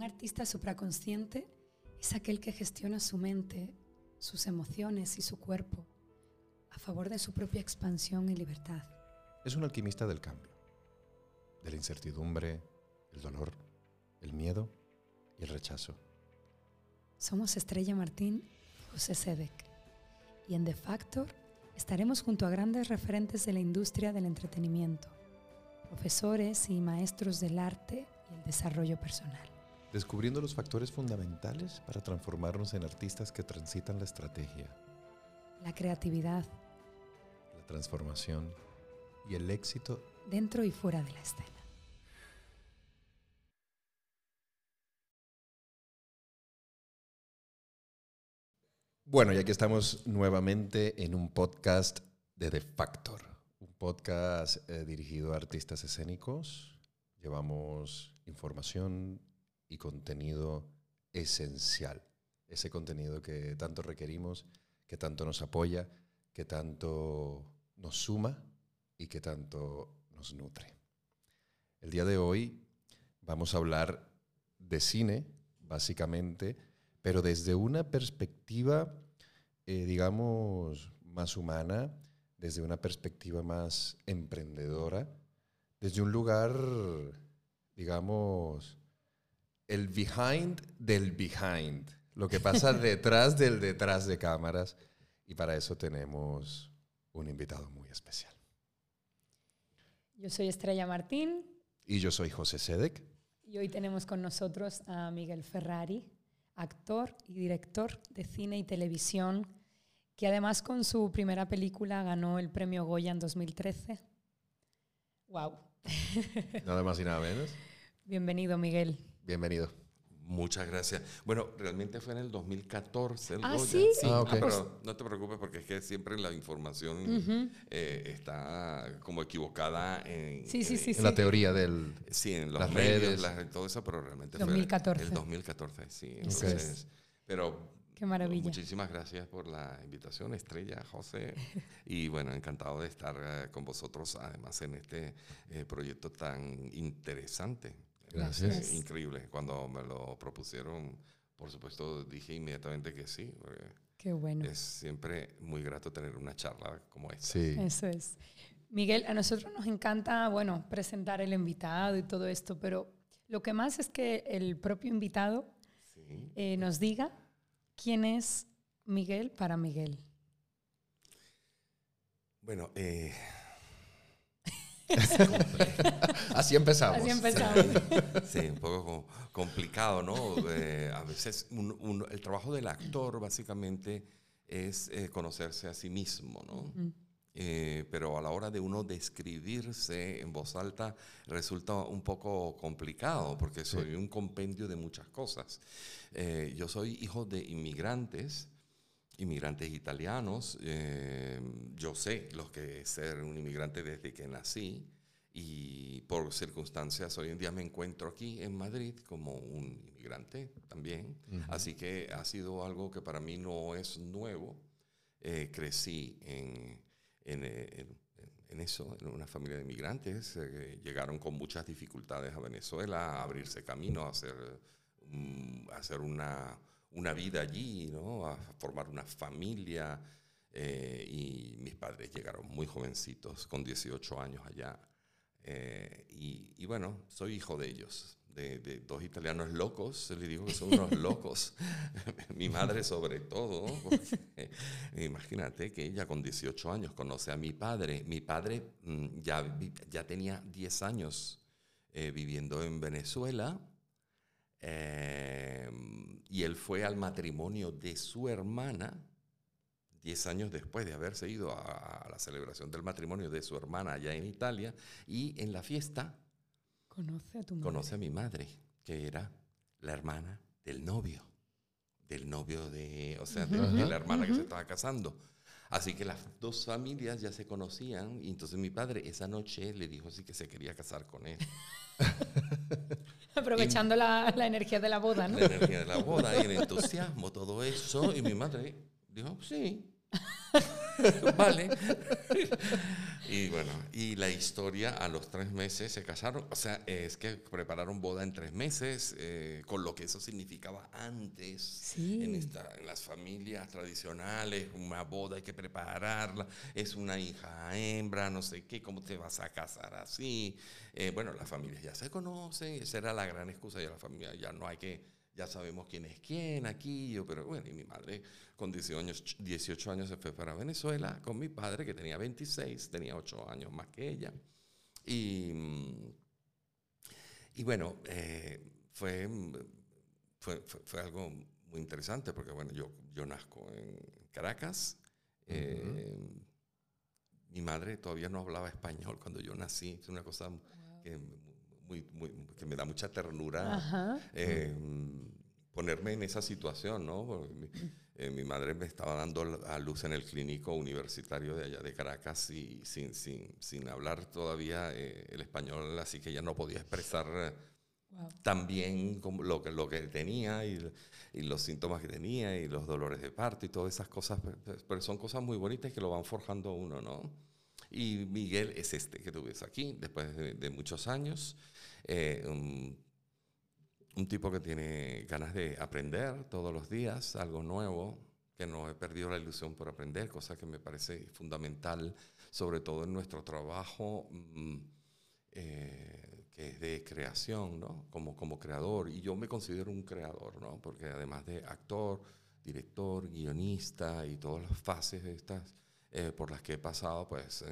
Un artista supraconsciente es aquel que gestiona su mente, sus emociones y su cuerpo a favor de su propia expansión y libertad. Es un alquimista del cambio, de la incertidumbre, el dolor, el miedo y el rechazo. Somos Estrella Martín y José Sedek. Y en The Factor estaremos junto a grandes referentes de la industria del entretenimiento, profesores y maestros del arte y el desarrollo personal. Descubriendo los factores fundamentales para transformarnos en artistas que transitan la estrategia, La creatividad la transformación y el éxito dentro y fuera de la escena. Bueno, y aquí estamos nuevamente en un podcast de The Factor, un podcast eh, dirigido a artistas escénicos. Llevamos información y contenido esencial, ese contenido que tanto requerimos, que tanto nos apoya, que tanto nos suma y que tanto nos nutre. El día de hoy vamos a hablar de cine, básicamente, pero desde una perspectiva, eh, digamos, más humana, desde una perspectiva más emprendedora, desde un lugar, digamos, el behind del behind, lo que pasa detrás del detrás de cámaras, y para eso tenemos un invitado muy especial. Yo soy Estrella Martín Y yo soy José Sedek. y hoy tenemos con nosotros a Miguel Ferrari, actor y director de cine y televisión, que además con su primera película ganó el premio Goya en 2013. ¡Wow! Nada más y nada menos. Bienvenido, Miguel. Bienvenido. Muchas gracias. Bueno, realmente fue en el 2014 el Ah, Goya. ¿sí? Ah, ok. pero no te preocupes porque es que siempre la información eh, está como equivocada en, Sí, sí, en- sí, En la teoría del... sí, en los Las medios, redes. las- todo eso, pero realmente 2014. fue el 2014, sí. Entonces, pero Qué maravilla. muchísimas gracias por la invitación, Estrella, José. Y bueno, encantado de estar eh, con vosotros, además, en este eh, proyecto tan interesante. Gracias. Es increíble. Cuando me lo propusieron, por supuesto, dije inmediatamente que sí. Qué bueno. Es siempre muy grato tener una charla como esta. Sí. Eso es. Miguel, a nosotros nos encanta, bueno, presentar el invitado y todo esto, pero lo que más es que el propio invitado Sí. eh, nos diga quién es Miguel para Miguel. Bueno, eh, Así empezamos. Así empezamos. sí, un poco co- complicado, ¿no? Eh, a veces un- un- el trabajo del actor básicamente es eh, conocerse a sí mismo, ¿no? Eh, pero a la hora de uno describirse en voz alta resulta un poco complicado porque soy un compendio de muchas cosas. Eh, yo soy hijo de inmigrantes, inmigrantes italianos. eh, yo sé lo que es ser un inmigrante desde que nací y por circunstancias hoy en día me encuentro aquí en Madrid como un inmigrante también. Así que ha sido algo que para mí no es nuevo. Eh, crecí en, en, eh, en- en eso, en una familia de inmigrantes. eh, llegaron con muchas dificultades a Venezuela, a abrirse camino, a hacer, mm, a hacer una, una vida allí, ¿no? a formar una familia. eh, y mis padres llegaron muy jovencitos, con 18 años allá. Eh, y, y bueno, soy hijo de ellos, de, de dos italianos locos, le digo que son unos locos. Mi madre sobre todo, porque, imagínate que ella con 18 años conoce a mi padre. Mi padre mm, ya, ya tenía 10 años eh, viviendo en Venezuela. Eh, y él fue al matrimonio de su hermana, 10 años después de haberse ido a, la celebración del matrimonio de su hermana allá en Italia, y en la fiesta Conoce a tu madre. conoce a mi madre, que era la hermana del novio, del novio de, o sea, de, de la hermana que se estaba casando. Así que las dos familias ya se conocían y entonces mi padre esa noche le dijo así que se quería casar con él. Aprovechando la, la energía de la boda, ¿no? La energía de la boda y el entusiasmo, todo eso. Y mi madre dijo, sí. vale. y bueno, y la historia a los tres meses se casaron. O sea, es que prepararon boda en tres meses, eh, con lo que eso significaba antes en, esta, en las familias tradicionales. Una boda hay que prepararla, es una hija hembra, no sé qué, cómo te vas a casar así. Eh, bueno, las familias ya se conocen, esa era la gran excusa, ya la familia ya no hay que ya sabemos quién es quién aquí, yo, pero bueno, y mi madre con 18 años, 18 años se fue para Venezuela con mi padre que tenía 26, tenía 8 años más que ella. Y, mm, y bueno, eh, fue, fue, fue, algo muy interesante porque bueno, yo, yo nazco en Caracas. Eh, mi madre todavía no hablaba español cuando yo nací, es una cosa que que me da mucha ternura eh, ponerme en esa situación, ¿no? Eh, mi, madre me estaba dando a luz en el clínico universitario de allá de Caracas y sin, sin, sin hablar todavía eh, el español, así que ya no podía expresar tan bien como lo, que, lo que tenía y, y, los síntomas que tenía y los dolores de parto y todas esas cosas, pero son cosas muy bonitas que lo van forjando uno, ¿no? Y Miguel es este que tú ves aquí, después de, muchos años. Eh, un, tipo que tiene ganas de aprender todos los días, algo nuevo, que no he perdido la ilusión por aprender, cosa que me parece fundamental, sobre todo en nuestro trabajo, mm, eh, que es de creación, ¿no? Como, como creador. Y yo me considero un creador, ¿no? Porque además de actor, director, guionista y todas las fases de estas eh, por las que he pasado, pues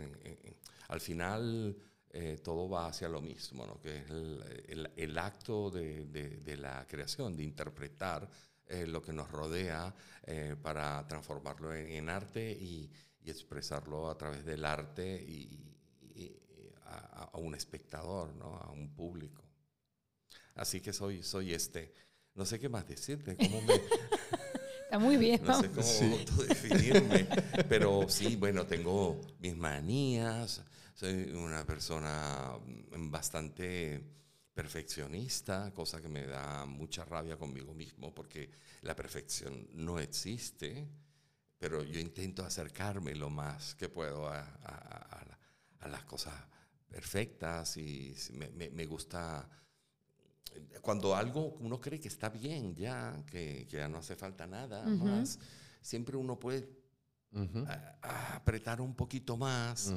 al final eh, todo va hacia lo mismo, ¿no? que es el, el, acto de, de, la creación, de interpretar eh, lo que nos rodea para transformarlo en, arte y, y, expresarlo a través del arte y, a, a, un espectador, ¿no? a un público. Así que soy, soy este. No sé qué más decirte, cómo me... Está muy bien. No, sé cómo autodefinirme, pero sí, bueno, tengo mis manías, soy una persona bastante perfeccionista, cosa que me da mucha rabia conmigo mismo porque la perfección no existe, pero yo intento acercarme lo más que puedo a, las cosas perfectas y me, me gusta cuando algo uno cree que está bien ya, que, ya no hace falta nada más, siempre uno puede apretar un poquito más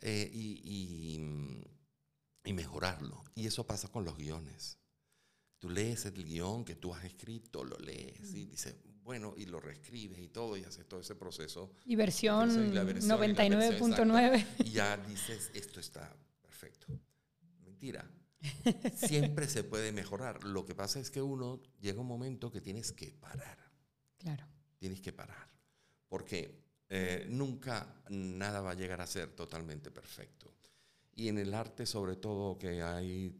eh, y, y, mejorarlo. Y eso pasa con los guiones. Tú lees el guion que tú has escrito, lo lees y dices, bueno, y lo reescribes y todo, y haces todo ese proceso. Y versión 99.9. y ya dices, esto está perfecto. Mentira Siempre se puede mejorar. Lo que pasa es que uno llega un momento que tienes que parar. Claro. Tienes que parar. Porque eh, nunca nada va a llegar a ser totalmente perfecto. Y en el arte, sobre todo, que hay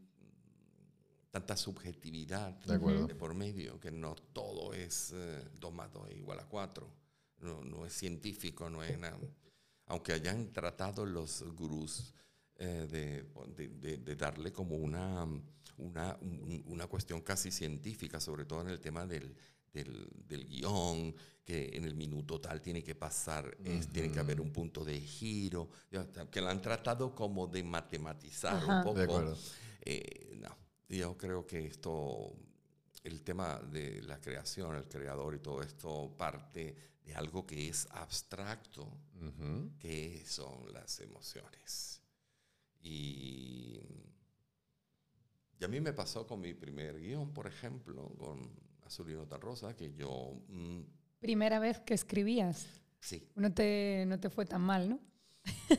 tanta subjetividad de, por medio, que no todo es 2 eh, más 2 igual a 4. No, no, es científico, no es nada. Aunque hayan tratado los gurús eh, de, de, darle como una, una, una, cuestión casi científica, sobre todo en el tema del, del, del guion, que en el minuto tal tiene que pasar, tiene que haber un punto de giro, que lo han tratado como de matematizar un poco. Eh, no, yo creo que esto, el tema de la creación, el creador y todo esto parte de algo que es abstracto, que son las emociones. Y, y a mí me pasó con mi primer guion, por ejemplo, con Azulino Rosa, que yo... Mm, Primera vez que escribías. Sí. No te, no te fue tan mal, ¿no?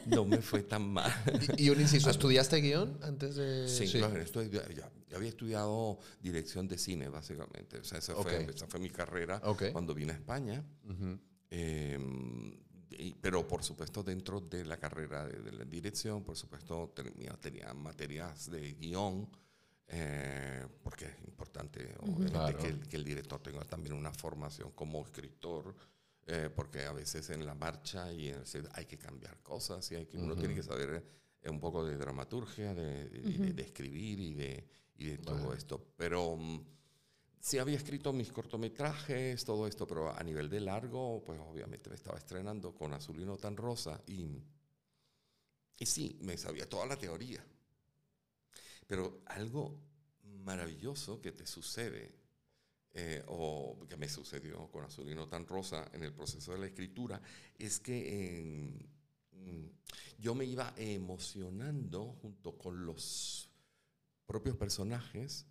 No me fue tan mal. y, un inciso, ¿estudiaste guion antes de...? Sí, sí. ya, había estudiado dirección de cine, básicamente. O sea, esa, fue, esa fue mi carrera cuando vine a España pero por supuesto dentro de la carrera de, la dirección, por supuesto tenía, tenía materias de guion, eh, porque es importante que, el, director tenga también una formación como escritor, eh, porque a veces en la marcha y en hay que cambiar cosas y hay que, uno tiene que saber eh, un poco de dramaturgia, de, escribir y de, y de todo esto. Pero mm, sí había escrito mis cortometrajes, todo esto, pero a nivel de largo, pues obviamente me estaba estrenando con Azulino tan rosa y, y sí, me sabía toda la teoría. Pero algo maravilloso que te sucede, eh, o que me sucedió con Azulino tan rosa en el proceso de la escritura, es que mm, yo me iba emocionando junto con los propios personajes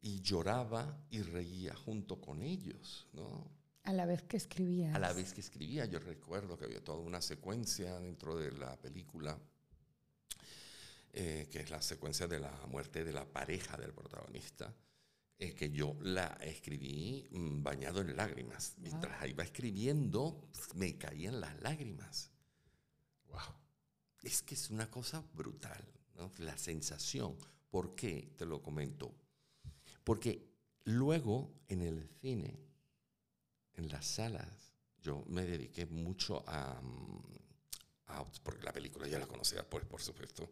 y lloraba y reía junto con ellos, ¿no? A la vez que escribía. A la vez que escribía, yo recuerdo que había toda una secuencia dentro de la película, eh, que es la secuencia de la muerte de la pareja del protagonista, eh, que yo la escribí mm, bañado en lágrimas. Mientras iba escribiendo, me caían las lágrimas. Wow. Es que es una cosa brutal, ¿no? La sensación. ¿Por qué? Te lo comento. Porque luego en el cine, en las salas, yo me dediqué mucho a, mm, porque la película ya la conocía, pues, por supuesto,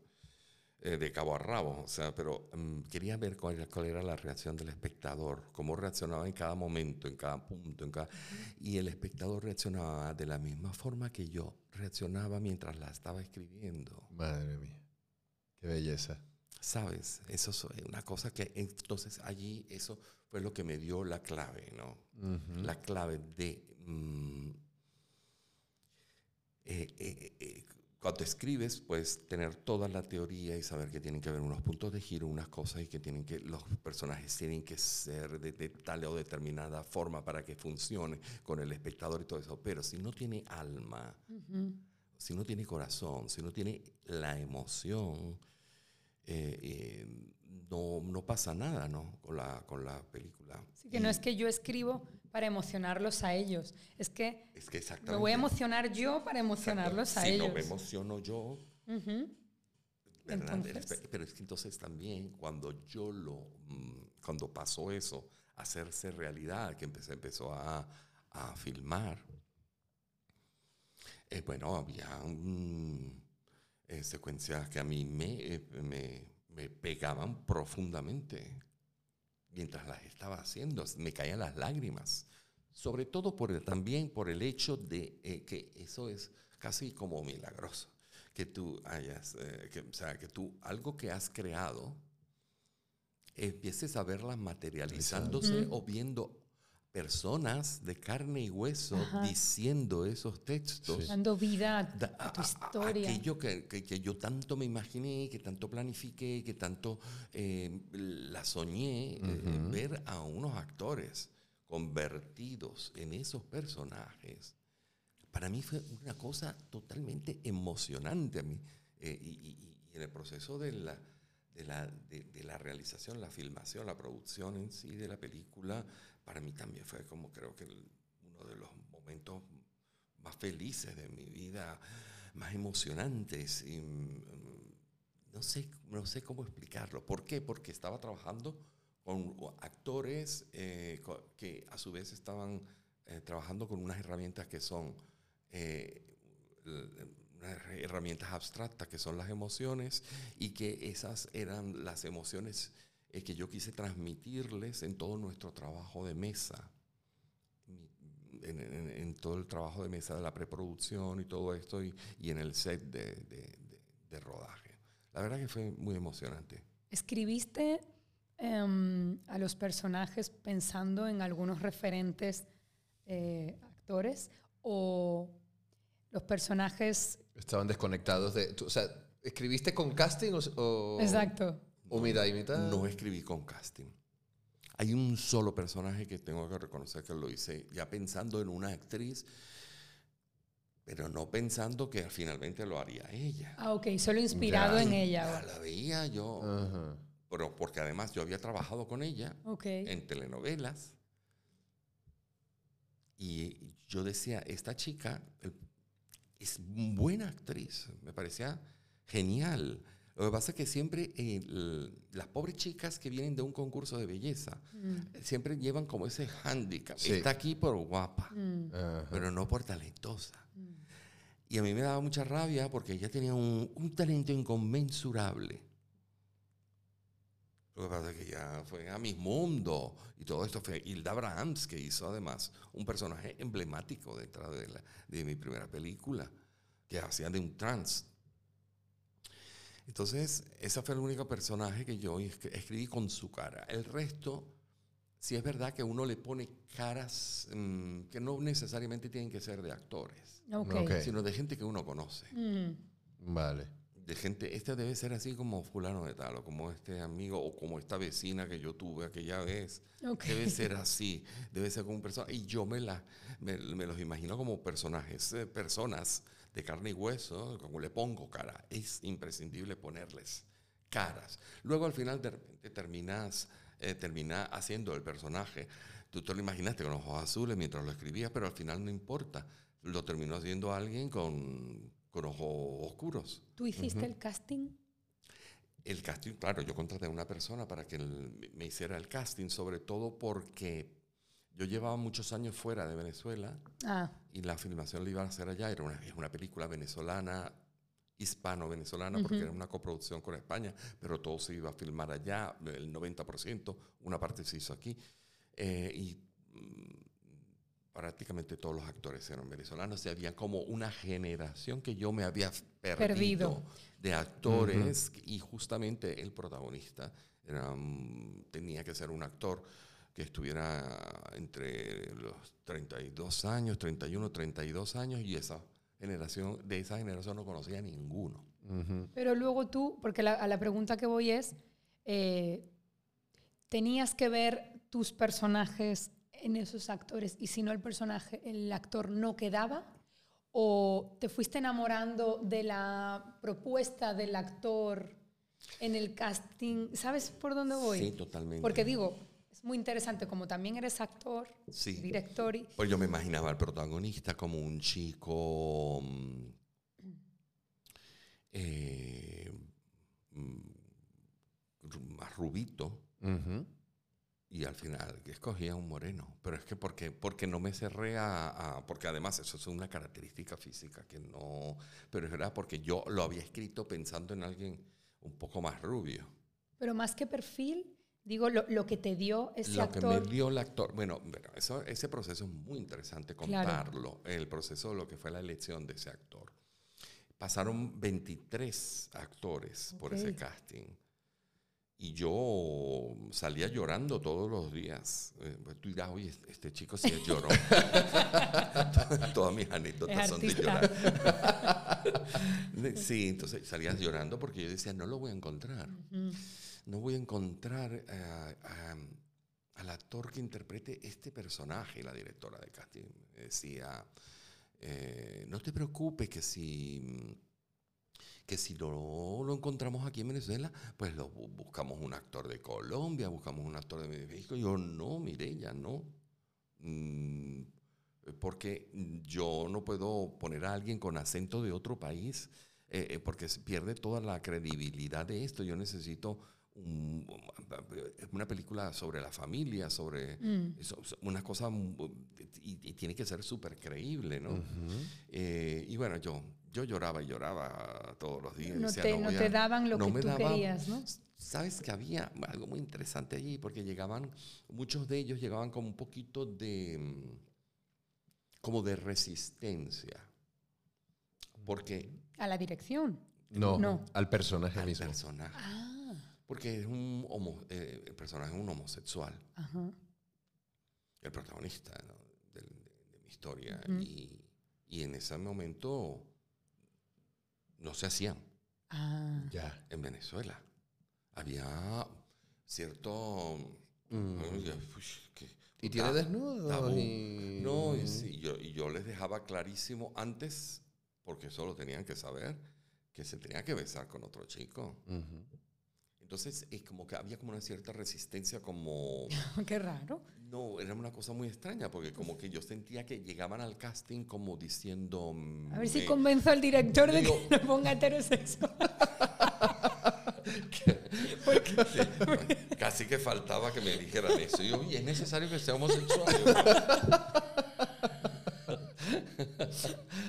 eh, de cabo a rabo, o sea, pero mm, quería ver cuál era, cuál era, la reacción del espectador, cómo reaccionaba en cada momento, en cada punto, en cada... Y el espectador reaccionaba de la misma forma que yo reaccionaba mientras la estaba escribiendo. Madre mía, qué belleza. ¿Sabes? Eso es una cosa que entonces allí eso fue lo que me dio la clave, ¿no? La clave de... Mm, eh, eh, eh, cuando escribes, pues tener toda la teoría y saber que tienen que haber unos puntos de giro, unas cosas y que tienen que los personajes tienen que ser de, tal o determinada forma para que funcione con el espectador y todo eso. Pero si no tiene alma, si no tiene corazón, si no tiene la emoción, eh, eh, no, no, pasa nada ¿no? con, la, con la película. Sí, que no es que yo escribo para emocionarlos a ellos, es que, es que me voy a emocionar yo para emocionarlos a ellos. Si no me emociono yo, pero es que entonces también cuando yo lo, mm, cuando pasó eso, hacerse realidad, que empecé, empezó a, a filmar, eh, bueno, había eh, secuencias que a mí eh, me, me, pegaban profundamente mientras las estaba haciendo, me caían las lágrimas, sobre todo por también por el hecho de eh, que eso es casi como milagroso, que tú hayas, que, o sea, que tú algo que has creado, empieces a verlas materializándose o viendo personas de carne y hueso diciendo esos textos. Dando vida a, tu historia. aquello que, que, yo tanto me imaginé, que tanto planifiqué, que tanto eh, la soñé, eh, ver a unos actores convertidos en esos personajes, para mí fue una cosa totalmente emocionante a mí. Eh, y, en el proceso de la, de la, de la realización, la filmación, la producción en sí de la película, para mí también fue como creo que uno de los momentos más felices de mi vida, más emocionantes. Y, mm, no, sé, no sé cómo explicarlo. ¿Por qué? Porque estaba trabajando con actores eh, que a su vez estaban eh, trabajando con unas herramientas que son eh, herramientas abstractas que son las emociones y que esas eran las emociones es que yo quise transmitirles en todo nuestro trabajo de mesa, en, todo el trabajo de mesa de la preproducción y todo esto, y, en el set de, rodaje. La verdad que fue muy emocionante. ¿Escribiste em, a los personajes pensando en algunos referentes eh, actores o los personajes... Estaban desconectados de... O sea, ¿escribiste con casting o...? Exacto. ¿O mitad y mitad? No escribí con casting. Hay un solo personaje que tengo que reconocer que lo hice ya pensando en una actriz, pero no pensando que finalmente lo haría ella. Ah, ok, solo inspirado en ella. la veía yo, pero porque además yo había trabajado con ella en telenovelas. Y yo decía, esta chica es buena actriz, me parecía genial. Lo que pasa es que siempre eh, las pobres chicas que vienen de un concurso de belleza mm. siempre llevan como ese hándicap. Está aquí por guapa, mm. pero no por talentosa. Mm. Y a mí me daba mucha rabia porque ella tenía un, talento inconmensurable. Lo que pasa es que ya fue a mi mundo. Y todo esto fue Hilda Brahms, que hizo además un personaje emblemático detrás de, la, de mi primera película, que hacía de un trans. Entonces, esa fue el único personaje que yo escribí con su cara. El resto, sí es verdad que uno le pone caras mm, que no necesariamente tienen que ser de actores, sino de gente que uno conoce. Mm. Vale de gente, este debe ser así como fulano de tal, o como este amigo, o como esta vecina que yo tuve aquella vez. Debe ser así, debe ser como un personaje. Y yo me, la, me, los imagino como personajes, eh, personas de carne y hueso, como le pongo cara. Es imprescindible ponerles caras. Luego al final de repente terminas, eh, termina haciendo el personaje. Tú te lo imaginaste con ojos azules mientras lo escribías, pero al final no importa. Lo terminó haciendo alguien con con ojos oscuros. ¿Tú hiciste el casting? El casting, claro, yo contraté a una persona para que me hiciera el casting, sobre todo porque yo llevaba muchos años fuera de Venezuela ah. y la filmación la iba a hacer allá. Era una, una película venezolana, hispano-venezolana, porque era una coproducción con España, pero todo se iba a filmar allá, el 90%, una parte se hizo aquí. Eh, y mm, prácticamente todos los actores eran venezolanos. Y había como una generación que yo me había perdido, de actores y justamente el protagonista tenía que ser un actor que estuviera entre los 32 años, 31, 32 años y esa generación, de esa generación no conocía a ninguno. Pero luego tú, porque a la pregunta que voy es, eh, ¿tenías que ver tus personajes en esos actores y si no el personaje, el actor no quedaba? ¿O te fuiste enamorando de la propuesta del actor en el casting? ¿Sabes por dónde voy? Sí, totalmente. Porque digo, es muy interesante, como también eres actor, director. Y... Pues yo me imaginaba al protagonista como un chico mm, eh, mm, más rubito y al final escogía un moreno. Pero es que porque, porque no me cerré a, Porque además eso es una característica física que no... Pero es verdad porque yo lo había escrito pensando en alguien un poco más rubio. Pero más que perfil, digo, lo, lo que te dio ese lo actor... Lo que me dio el actor... Bueno, eso, ese proceso es muy interesante contarlo. El proceso de lo que fue la elección de ese actor. Pasaron 23 actores por ese casting. Y yo salía llorando todos los días. Eh, pues tú dirás, oye, este chico sí es llorón. Todas mis anécdotas son de llorar. sí, entonces salías llorando porque yo decía, no lo voy a encontrar. No voy a encontrar eh, al actor que interprete este personaje. La directora de casting decía, eh, no te preocupes que si que si no lo encontramos aquí en Venezuela, pues lo, buscamos un actor de Colombia, buscamos un actor de México. Yo no, mire, ya no. Mm, porque yo no puedo poner a alguien con acento de otro país, eh, porque pierde toda la credibilidad de esto. Yo necesito una película sobre la familia, sobre mm. una cosa, y, tiene que ser súper creíble, ¿no? Eh, y bueno, yo yo lloraba y lloraba todos los días. No, te, daban lo que tú querías, ¿no? Sabes que había algo muy interesante allí, porque llegaban, muchos de ellos llegaban con un poquito de, mm, como de resistencia. Porque... ¿A la dirección? No, no. al personaje al mismo. personaje. Ah. Porque es un homo, eh, el personaje es un homosexual. Ajá. El protagonista de, mi historia. y, y en ese momento no se hacían. Ah. Ya. En Venezuela. Había cierto. Mm. ¿Y tiene desnudo? No, y, yo, y, yo, les dejaba clarísimo antes, porque eso lo tenían que saber, que se tenía que besar con otro chico. Entonces, es como que había como una cierta resistencia, como... Qué raro. No, era una cosa muy extraña, porque como que yo sentía que llegaban al casting como diciendo... A ver si convenzo al director de que no ponga heterosexual. casi que faltaba que me dijeran eso. Y yo, ¿es necesario que sea homosexual?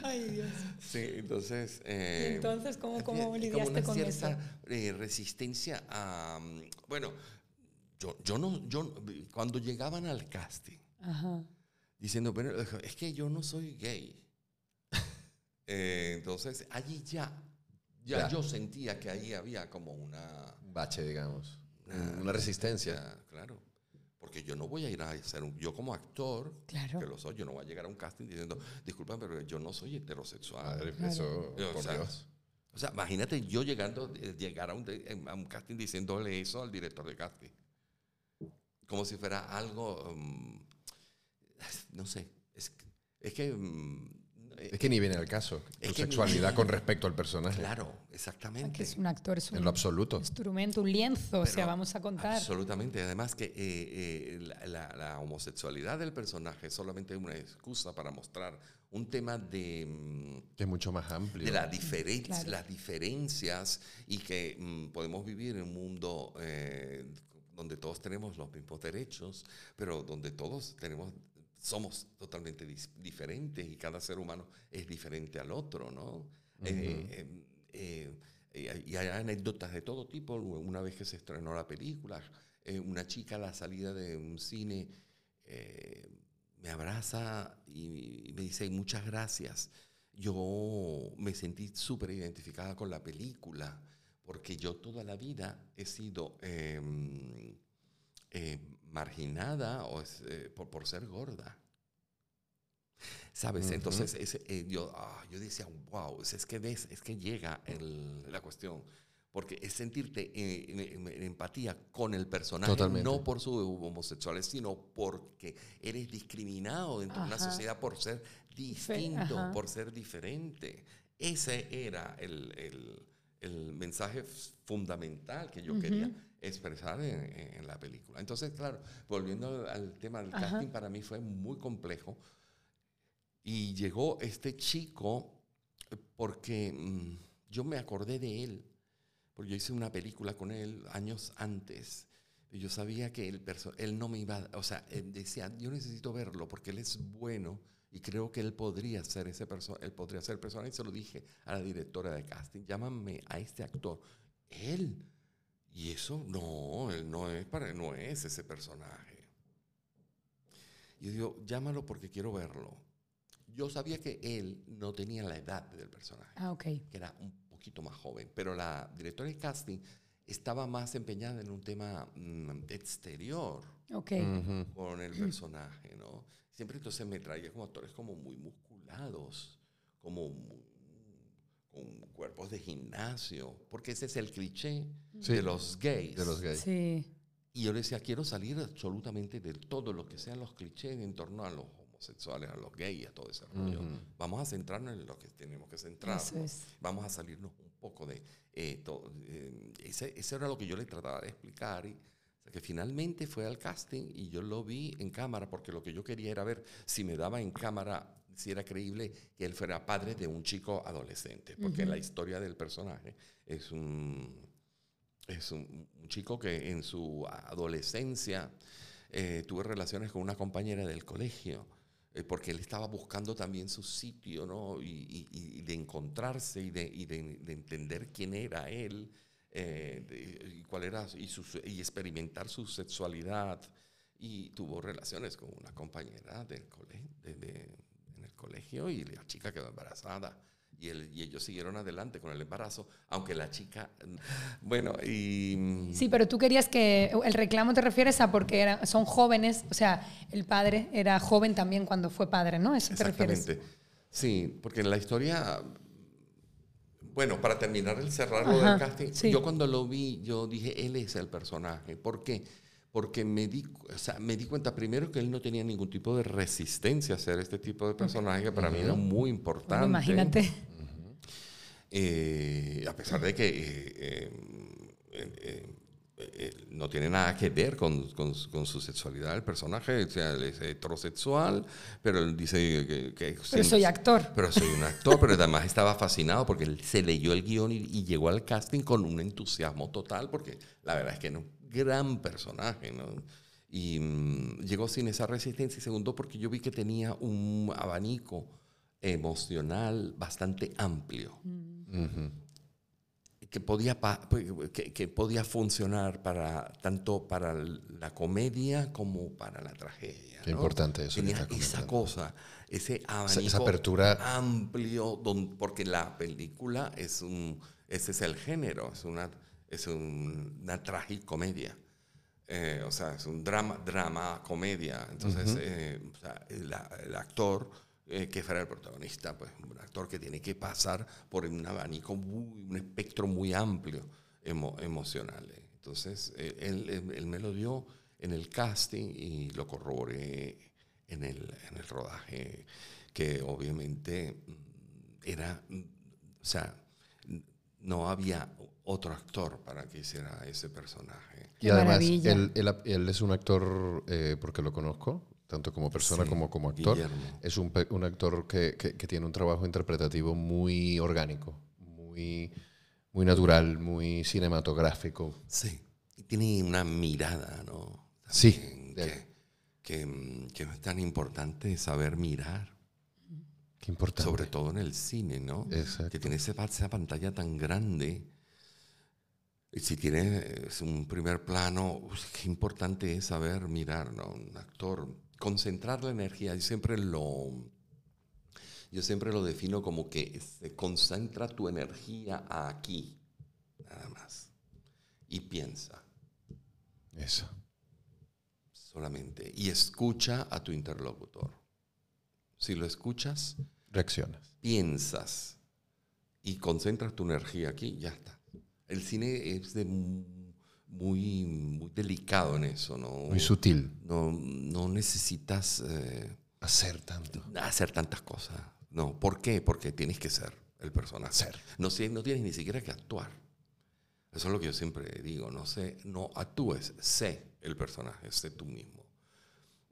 Ay, Dios. Sí, entonces. Eh, entonces cómo, cómo lidiaste con cierta eh, resistencia a... Mm, bueno, yo, yo no... Yo, cuando llegaban al casting, diciendo, bueno, es que yo no soy gay. Eh, entonces, allí ya, ya, yo sentía que ahí había como una... Un bache, digamos. Una, resistencia. claro. Porque yo no voy a ir a ser un... Yo como actor, claro. que lo soy, yo no voy a llegar a un casting diciendo, disculpa, pero yo no soy heterosexual. eso, o, sea, o sea, imagínate yo llegando, eh, llegar a un, a un casting diciéndole eso al director de casting. Como si fuera algo, mm, no sé, es, es que mm, es que ni viene al caso. tu sexualidad con respecto al personaje. Claro, exactamente. Que es un actor, es un en lo absoluto. instrumento, un lienzo, o sea, vamos a contar. Absolutamente. Además que eh, eh, la, homosexualidad del personaje es solamente una excusa para mostrar un tema de... Mm, que es mucho más amplio. De la las diferencias y que mm, podemos vivir en un mundo... Eh, donde todos tenemos los mismos derechos, pero donde todos tenemos somos totalmente diferentes y cada ser humano es diferente al otro, ¿no? Eh, eh, eh, y hay anécdotas de todo tipo. Una vez que se estrenó la película, una chica a la salida de un cine me abraza y, me dice muchas gracias. Yo me sentí súper identificada con la película porque yo toda la vida he sido em, marginada o eh, por, ser gorda. ¿Sabes? Entonces, eh, yo, ah, yo decía, wow, es que, ves, es que llega la cuestión. Porque es sentirte en, empatía con el personaje, no por su homosexualidad, sino porque eres discriminado dentro de una sociedad por ser distinto, por ser diferente. Ese era el, mensaje fundamental que yo quería expresar en, la película. Entonces, claro, volviendo al tema del casting, para mí fue muy complejo. Y llegó este chico porque mm, yo me acordé de él, porque yo hice una película con él años antes. Y yo sabía que él, él no me iba, o sea, él decía, yo necesito verlo porque él es bueno y creo que él podría ser ese persona, él podría ser persona y se lo dije a la directora de casting, llámame a este actor. Él y eso no, él no es, para, no es ese personaje. Y yo digo, llámalo porque quiero verlo. Yo sabía que él no tenía la edad del personaje. Ah, ok. Que era un poquito más joven. Pero la directora de casting estaba más empeñada en un tema mm, exterior. Ok. Con el personaje, ¿no? Siempre entonces me traía como actores como muy musculados, como muy, con cuerpos de gimnasio, porque ese es el cliché de los gays. De los gays. Sí. Y yo le decía, quiero salir absolutamente de todo lo que sean los clichés en torno a los homosexuales, a los gays, a todo ese rollo. Vamos a centrarnos en lo que tenemos que centrarnos. Vamos a salirnos un poco de eh, todo. Eh, ese, era lo que yo le trataba de explicar. Y, que finalmente fue al casting y yo lo vi en cámara porque lo que yo quería era ver si me daba en cámara si era creíble que él fuera padre de un chico adolescente, porque la historia del personaje es un, es un, chico que en su adolescencia eh, tuvo relaciones con una compañera del colegio, eh, porque él estaba buscando también su sitio, ¿no? Y, de encontrarse y, de, de, entender quién era él, eh, y cuál era, y, y experimentar su sexualidad. Y tuvo relaciones con una compañera del colegio, de, colegio y la chica quedó embarazada. Y, y, ellos siguieron adelante con el embarazo, aunque la chica, bueno, y... Mm, sí, pero tú querías que, el reclamo te refieres a porque son jóvenes, o sea, el padre era joven también cuando fue padre, ¿no? ¿Eso te refieres? Sí, porque en la historia, bueno, para terminar el cerrarlo del casting, yo cuando lo vi, yo dije, él es el personaje. ¿Por qué? porque me di, me di cuenta primero que él no tenía ningún tipo de resistencia a hacer este tipo de personaje, que para mí era muy importante. imagínate. Eh, a pesar de que eh, eh, no tiene nada que ver con, con, su sexualidad el personaje, o sea, él es heterosexual, pero él dice que... que pero soy actor. Pero soy un actor, pero además estaba fascinado porque él se leyó el guion y, y llegó al casting con un entusiasmo total, porque la verdad es que no gran personaje, ¿no? Y mm, llegó sin esa resistencia. Y segundo, porque yo vi que tenía un abanico emocional bastante amplio. Ujú. que podía, pa- que, que podía funcionar para, tanto para la comedia como para la tragedia. Qué ¿no? importante eso Tenía esa cosa, ese abanico esa apertura. amplio, don- porque la película es un, ese es el género, es una, es un- una tragicomedia. Eh, o sea, es un drama, drama, comedia. Entonces, eh, o sea, el, el actor eh, que fuera el protagonista, pues un actor que tiene que pasar por un abanico, muy, un espectro muy amplio emo- emocional. Entonces, eh, él, él- él me lo dio en el casting y lo corroboré en el, en el rodaje, que obviamente mm, era, mm, o sea, no había otro actor para que hiciera ese personaje. Y además, él, él- él es un actor, eh, porque lo conozco, tanto como persona Sí, como como actor. Guillermo. Es un, un actor que, que- que tiene un trabajo interpretativo muy orgánico, muy, muy natural, muy cinematográfico. Sí, y tiene una mirada, ¿no? Sí, También Que, que, mm, que es tan importante saber mirar, Qué importante. sobre todo en el cine, ¿no? Exacto. Que tiene ese- esa pantalla tan grande. Si tienes un primer plano, uy, qué importante es saber mirar, ¿no? Un actor, concentrar la energía. Yo siempre lo, yo siempre lo defino como que se concentra tu energía aquí, nada más. Y piensa Eso. solamente. Y escucha a tu interlocutor. Si lo escuchas, Reaccionas. piensas y concentras tu energía aquí, ya está. El cine es de mu- muy, muy delicado en eso, ¿no? Muy sutil. No, no necesitas eh, Hacer tanto. hacer tantas cosas. No, ¿por qué? Porque tienes que ser el personaje. Ser. No, no tienes ni siquiera que actuar. Eso es lo que yo siempre digo. No sé, no actúes, sé el personaje, sé tú mismo.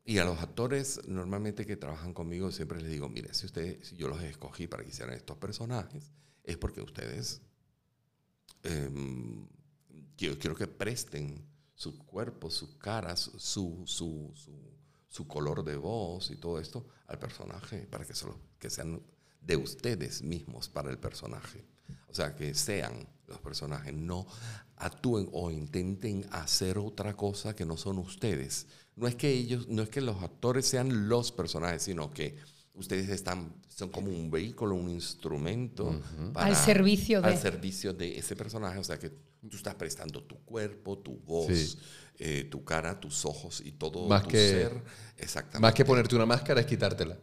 Y a los actores normalmente que trabajan conmigo siempre les digo, mire, si ustedes, si yo los escogí para que hicieran estos personajes, es porque ustedes, em, yo quiero que presten su cuerpo, sus caras, su, su, su, su color de voz y todo esto al personaje, para que, solo, que sean de ustedes mismos para el personaje. O sea, que sean los personajes, no actúen o intenten hacer otra cosa que no son ustedes. No es que ellos, no es que los actores sean los personajes, sino que ustedes están, son como un vehículo, un instrumento para- Al servicio de. al servicio de ese personaje. O sea, que tú estás prestando tu cuerpo, tu voz, Sí. eh, tu cara, tus ojos y todo Más tu que- ser. Exactamente. Más que ponerte una máscara es quitártela.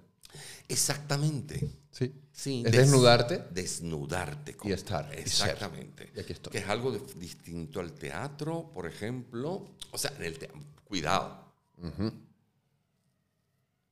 Exactamente. Sí. Sí, Es des- desnudarte. Desnudarte. Y estar. Exactamente. Y aquí estoy. Que es algo de- distinto al teatro, por ejemplo. O sea, en el te- cuidado.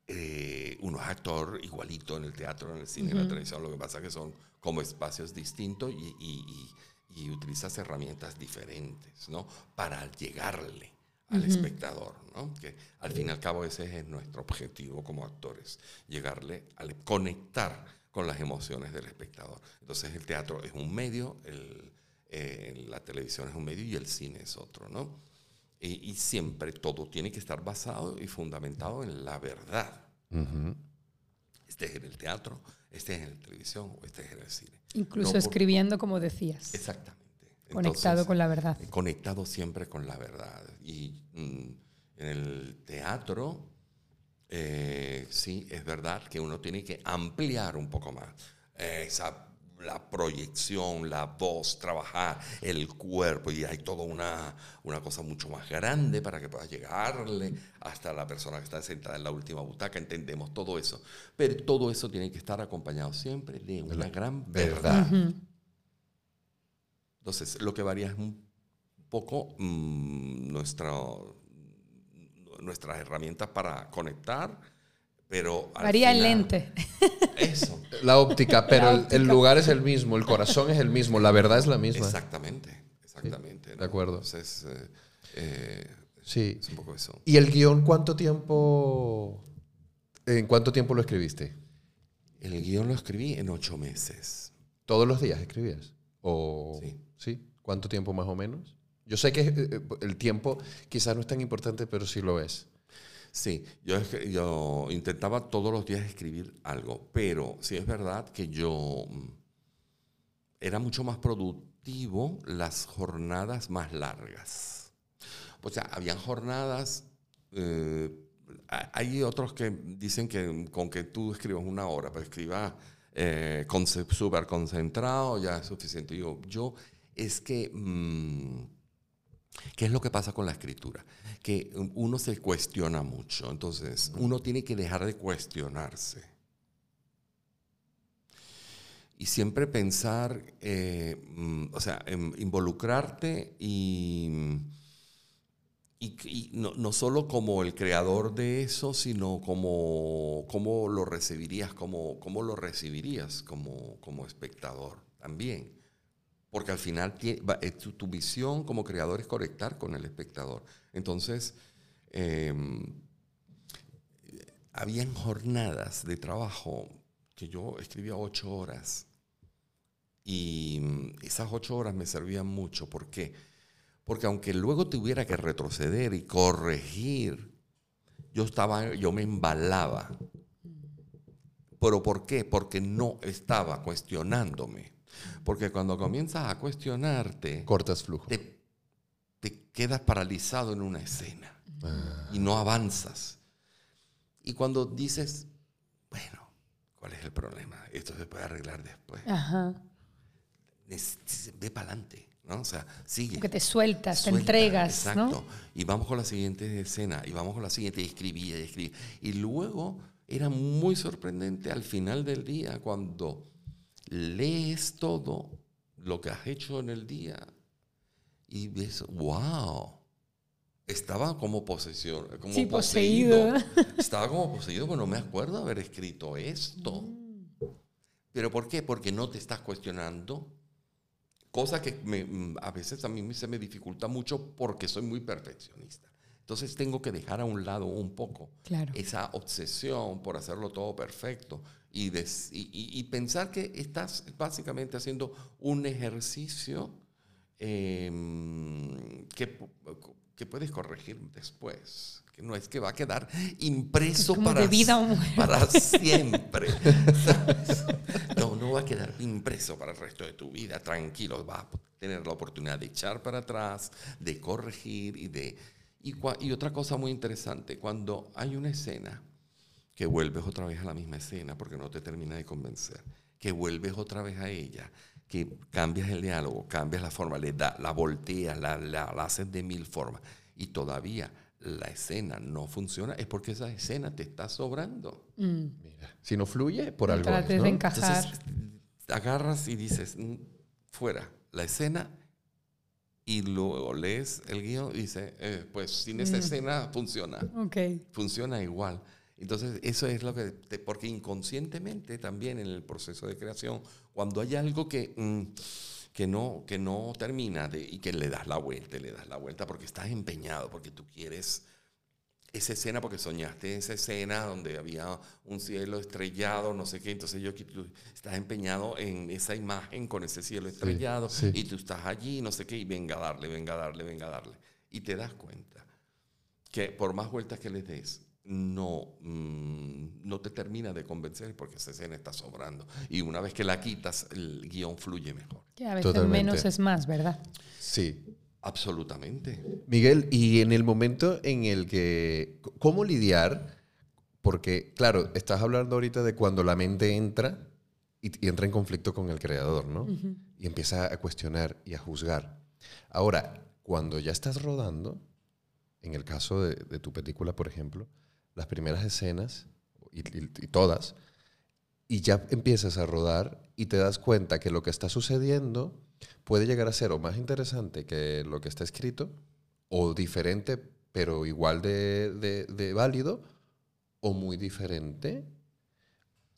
Eh, uno es actor igualito en el teatro, en el cine, en la televisión. Lo que pasa es que son como espacios distintos y, y- y- y utilizas herramientas diferentes, ¿no? Para llegarle al espectador, ¿no? Que al fin y al cabo ese es nuestro objetivo como actores, llegarle, al conectar con las emociones del espectador. Entonces el teatro es un medio, el, eh, la televisión es un medio y el cine es otro, ¿no? Y, y siempre todo tiene que estar basado y fundamentado en la verdad. Ujú. Este es en el teatro, este es en la televisión o este es en el cine. Incluso No por- escribiendo, como decías. Exactamente. Conectado Entonces, con la verdad. Conectado siempre con la verdad. Y mm, en el teatro, eh, sí, es verdad que uno tiene que ampliar un poco más esa, la proyección, la voz, trabajar el cuerpo y hay toda una, una cosa mucho más grande para que pueda llegarle hasta la persona que está sentada en la última butaca, entendemos todo eso. Pero todo eso tiene que estar acompañado siempre de una gran verdad. Entonces, lo que varía es un poco mm, nuestro- nuestras herramientas para conectar, pero... Varía el lente. Eso, La óptica, pero La el- lugar es el mismo, el corazón es el mismo, la verdad es la misma. exactamente, exactamente. de ¿no? acuerdo. Entonces, eh, eh, Sí. es un poco eso. ¿Y el guion cuánto tiempo, en cuánto tiempo lo escribiste? El guion lo escribí en ocho meses. ¿Todos los días escribías? ¿O Sí. sí? ¿Cuánto tiempo más o menos? Yo sé que eh, el tiempo quizás no es tan importante, pero sí lo es. Sí, yo, intentaba todos los días escribir algo, pero sí es verdad que yo mm, era mucho más productivo las jornadas más largas. O sea, habían jornadas, eh, hay otros que dicen que con que tú escribas una hora, pero escribas eh, súper concentrado, ya es suficiente. Yo, yo es que, mm, ¿qué es lo que pasa con la escritura? Que uno se cuestiona mucho, entonces uno tiene que dejar de cuestionarse. Y siempre pensar, eh, mm, o sea, involucrarte y y, no, no, solo como el creador de eso, sino como cómo lo recibirías, como, cómo lo recibirías como, como espectador también. Porque al final tu, tu, visión como creador es conectar con el espectador. Entonces, eh, habían jornadas de trabajo que yo escribía ocho horas. Y esas ocho horas me servían mucho. ¿Por qué? Porque aunque luego tuviera que retroceder y corregir, yo estaba, yo me embalaba. ¿Pero por qué? Porque no estaba cuestionándome. Porque cuando comienzas a cuestionarte, cortas flujo. Te, quedas paralizado en una escena y no avanzas. Y cuando dices, bueno, ¿cuál es el problema? Esto se puede arreglar después. Ajá. Ve para adelante. ¿no? O sea, sigue. Que te sueltas, te entregas, exacto. Y vamos con la siguiente escena, y vamos con la siguiente, y escribía, y escribía. Y luego era muy sorprendente al final del día cuando lees todo lo que has hecho en el día y ves, wow, estaba como posesión, como sí, poseído. Estaba como poseído, pero no me acuerdo haber escrito esto. Mm. ¿Pero por qué? Porque no te estás cuestionando cosa que mm, a veces a mí se me dificulta mucho porque soy muy perfeccionista. Entonces tengo que dejar a un lado un poco esa obsesión por hacerlo todo perfecto y, y, pensar que estás básicamente haciendo un ejercicio em, que, que puedes corregir después que no es que va a quedar impreso para, para siempre. No, no va a quedar impreso para el resto de tu vida, tranquilo, vas a tener la oportunidad de echar para atrás, de corregir y de... Y, y otra cosa muy interesante, cuando hay una escena que vuelves otra vez a la misma escena porque no te termina de convencer, que vuelves otra vez a ella, que cambias el diálogo, cambias la forma, le da, la volteas, la, la haces de mil formas y todavía la escena no funciona, es porque esa escena te está sobrando. Mm. Mira, si no fluye, por algo. Entonces, agarras y dices, mm, fuera, la escena, y luego lees el guion y dices, eh, pues sin esa mm. escena funciona. Okay. Funciona igual. Entonces, eso es lo que, porque inconscientemente también en el proceso de creación, cuando hay algo que que no, que no termina de, y que le das la vuelta, le das la vuelta porque estás empeñado, porque tú quieres esa escena, porque soñaste esa escena donde había un cielo estrellado, no sé qué, entonces yo tú estás empeñado en esa imagen con ese cielo estrellado y tú estás allí, no sé qué, y venga a darle, venga a darle, venga a darle. Y te das cuenta que por más vueltas que le des, no, mm, no te termina de convencer porque esa escena está sobrando. Y una vez que la quitas, el guion fluye mejor. Que a veces menos es más, ¿verdad? Sí. Absolutamente. Miguel, y en el momento en el que, ¿cómo lidiar? Porque, claro, estás hablando ahorita de cuando la mente entra y, entra en conflicto con el creador, ¿no? Y empieza a cuestionar y a juzgar. Ahora, cuando ya estás rodando, en el caso de, de tu película, por ejemplo, las primeras escenas, y, todas, y ya empiezas a rodar y te das cuenta que lo que está sucediendo puede llegar a ser o más interesante que lo que está escrito, o diferente, pero igual de, de, válido, o muy diferente,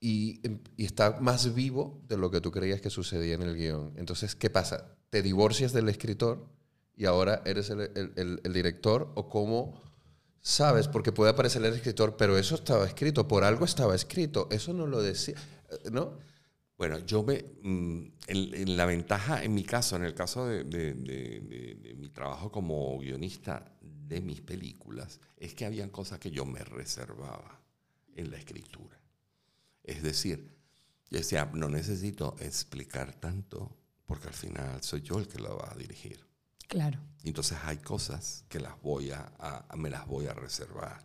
y, y, está más vivo de lo que tú creías que sucedía en el guion. Entonces, ¿qué pasa? ¿Te divorcias del escritor y ahora eres el, el director? ¿O cómo sabes, porque puede aparecer el escritor, pero eso estaba escrito, por algo estaba escrito, eso no lo decía, ¿no? Bueno, yo me, mm, en, la ventaja, en mi caso, en el caso de, mi trabajo como guionista, de mis películas es que habían cosas que yo me reservaba en la escritura. Es decir, yo decía, no necesito explicar tanto porque al final soy yo el que lo va a dirigir. Claro. Entonces hay cosas que las voy a, me las voy a reservar.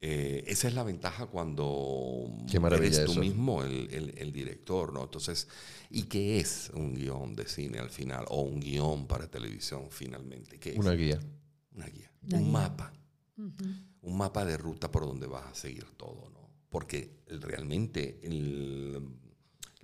Eh, esa es la ventaja cuando eres tú mismo el, el, director, ¿no? Entonces, ¿y qué es un guion de cine al final? O un guion para televisión finalmente. ¿Qué es? Una guía. Una guía. un mapa. Un mapa de ruta por donde vas a seguir todo, ¿no? Porque realmente el,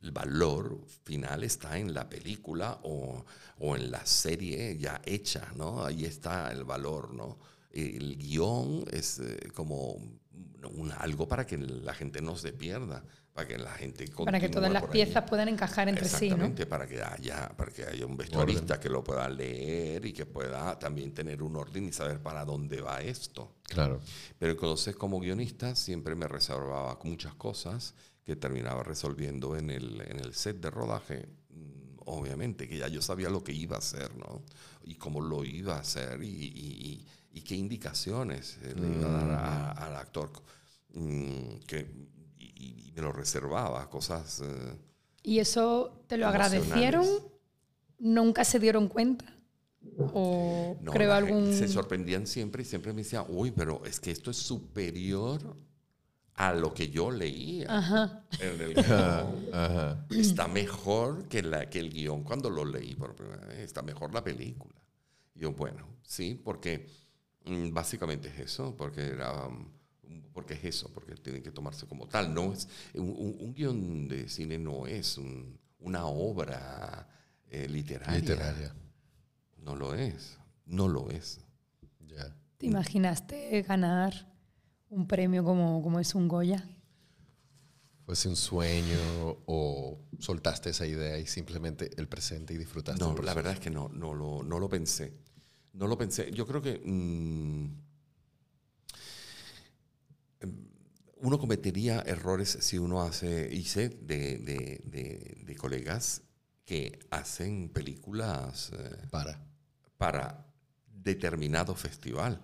el valor final está en la película o, o, en la serie ya hecha, ¿no? Ahí está el valor, ¿no? el guion es eh, como un, algo para que la gente no se pierda, para que la gente Para que todas las piezas puedan encajar entre sí, ¿no? para que haya, para que haya un vestuarista que lo pueda leer y que pueda también tener un orden y saber para dónde va esto. Claro. Pero entonces como guionista siempre me reservaba muchas cosas que terminaba resolviendo en el, en el set de rodaje mm, obviamente, que ya yo sabía lo que iba a hacer, ¿no? Y cómo lo iba a hacer y y qué indicaciones eh, le iba a dar mm. al actor. Mm, que, y, me lo reservaba, cosas... Eh, ¿Y eso te lo agradecieron? ¿Nunca se dieron cuenta? ¿O creo algún...? Se sorprendían siempre y siempre me decían, uy, pero es que esto es superior a lo que yo leía Ajá. en el guion. Está mejor que, la, que el guion cuando lo leí por primera vez. Está mejor la película. Y yo, bueno, sí, porque Mm, básicamente es eso, porque era um, porque es eso, porque tiene que tomarse como tal. No es un, guion de cine no es una obra eh, literaria. Literaria. No lo es, no lo es. ¿Te imaginaste ganar un premio como, como es un Goya? ¿Fuese un sueño o soltaste esa idea y simplemente el presente y disfrutaste? No, la verdad es que no, no lo, no lo pensé. No lo pensé. Yo creo que mm, uno cometería errores si uno hace, hice de, de, colegas que hacen películas eh, para. para determinado festival.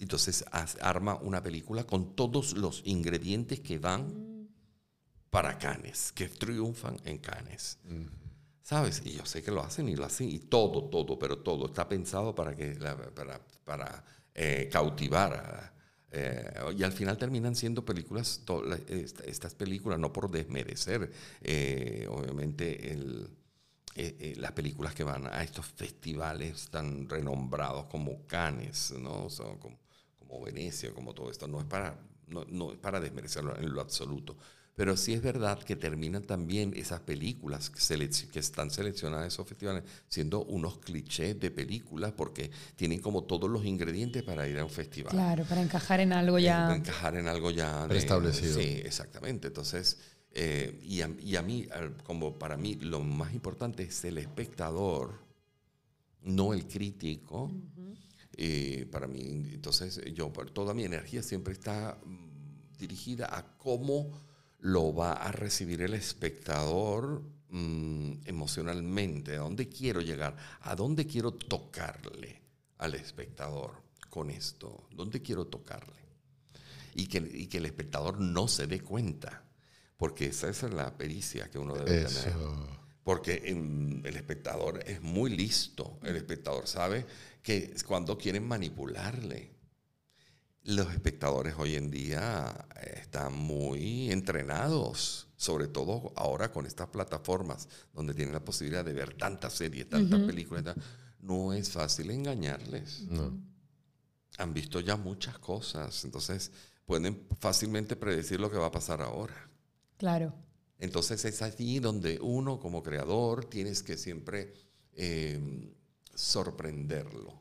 Entonces arma una película con todos los ingredientes que van para Cannes, que triunfan en Cannes. ¿Sabes? Y yo sé que lo hacen y lo hacen, y todo, todo, pero todo está pensado para, que, para, para eh, cautivar. Eh, y al final terminan siendo películas, estas películas, no por desmerecer, eh, obviamente, el, las películas que van a estos festivales tan renombrados como Cannes, ¿no? como, como, Venecia, como todo esto, no es para, no, no es para desmerecerlo en lo absoluto pero sí es verdad que terminan también esas películas que, están seleccionadas en esos festivales siendo unos clichés de películas porque tienen como todos los ingredientes para ir a un festival. Claro, para encajar en algo ya. Para encajar en algo ya. Preestablecido. sí, exactamente. Entonces, eh, y, a, mí, como para mí, lo más importante es el espectador, no el crítico. Eh, para mí, entonces, yo, toda mi energía siempre está mm, dirigida a cómo lo va a recibir el espectador mm, emocionalmente. ¿A dónde quiero llegar? ¿A dónde quiero tocarle al espectador con esto? ¿Dónde quiero tocarle? Y que, que el espectador no se dé cuenta, porque esa, es la pericia que uno debe tener. Porque el espectador es muy listo, el espectador sabe que cuando quieren manipularle, los espectadores hoy en día eh, están muy entrenados, sobre todo ahora con estas plataformas donde tienen la posibilidad de ver tantas series, tantas películas. No es fácil engañarles. Han visto ya muchas cosas, entonces pueden fácilmente predecir lo que va a pasar ahora. Claro. Entonces es allí donde uno como creador tienes que siempre em, sorprenderlo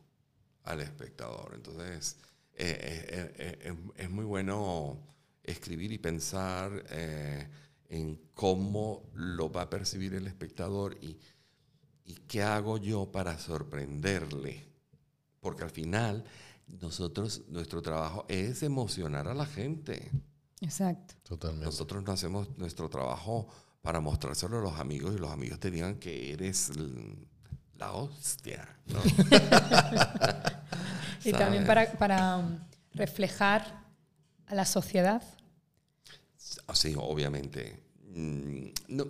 al espectador. Entonces eh, eh, eh, es muy bueno escribir y pensar en cómo lo va a percibir el espectador y, y qué hago yo para sorprenderle. Porque al final nosotros, nuestro trabajo es emocionar a la gente. Exacto. Totalmente. Nosotros no hacemos nuestro trabajo para mostrárselo a los amigos y los amigos te digan que eres la hostia. y también para, para um, reflejar a la sociedad. Sí, obviamente. Mm, no,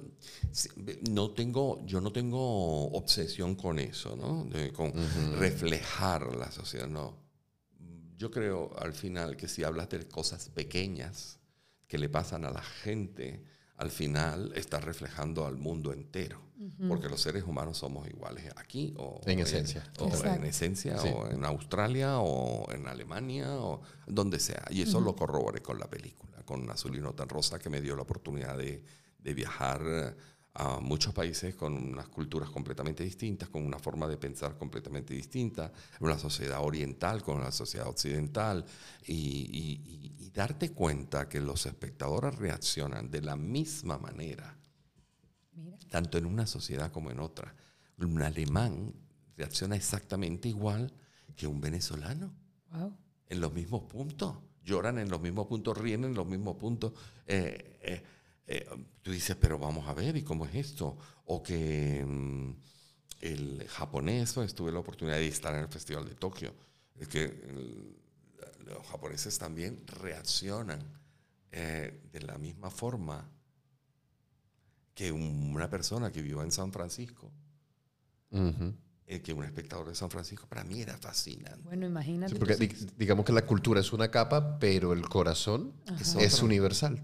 no tengo, yo no tengo obsesión con eso, ¿no? con reflejar la sociedad, no. Yo creo al final que si hablas de cosas pequeñas que le pasan a la gente, al final estás reflejando al mundo entero. Porque los seres humanos somos iguales aquí o en esencia. O en esencia, o en Australia, o en Alemania, o donde sea. Y eso lo corroboré con la película, con Azulino Tan Rosa, que me dio la oportunidad de, de viajar a muchos países con unas culturas completamente distintas, con una forma de pensar completamente distinta, una sociedad oriental con una sociedad occidental, y, y darte cuenta que los espectadores reaccionan de la misma manera tanto en una sociedad como en otra. Un alemán reacciona exactamente igual que un venezolano. En los mismos puntos. Lloran en los mismos puntos, ríen en los mismos puntos. Eh, eh, eh, tú dices, pero vamos a ver, ¿y cómo es esto? O que mm, el japonés, pues, tuve la oportunidad de estar en el Festival de Tokio, es que los japoneses también reaccionan de la misma forma que una persona que vivió en San Francisco, eh, que un espectador de San Francisco, para mí era fascinante. Bueno, imagínate. porque digamos que la cultura es una capa, pero el corazón es, universal.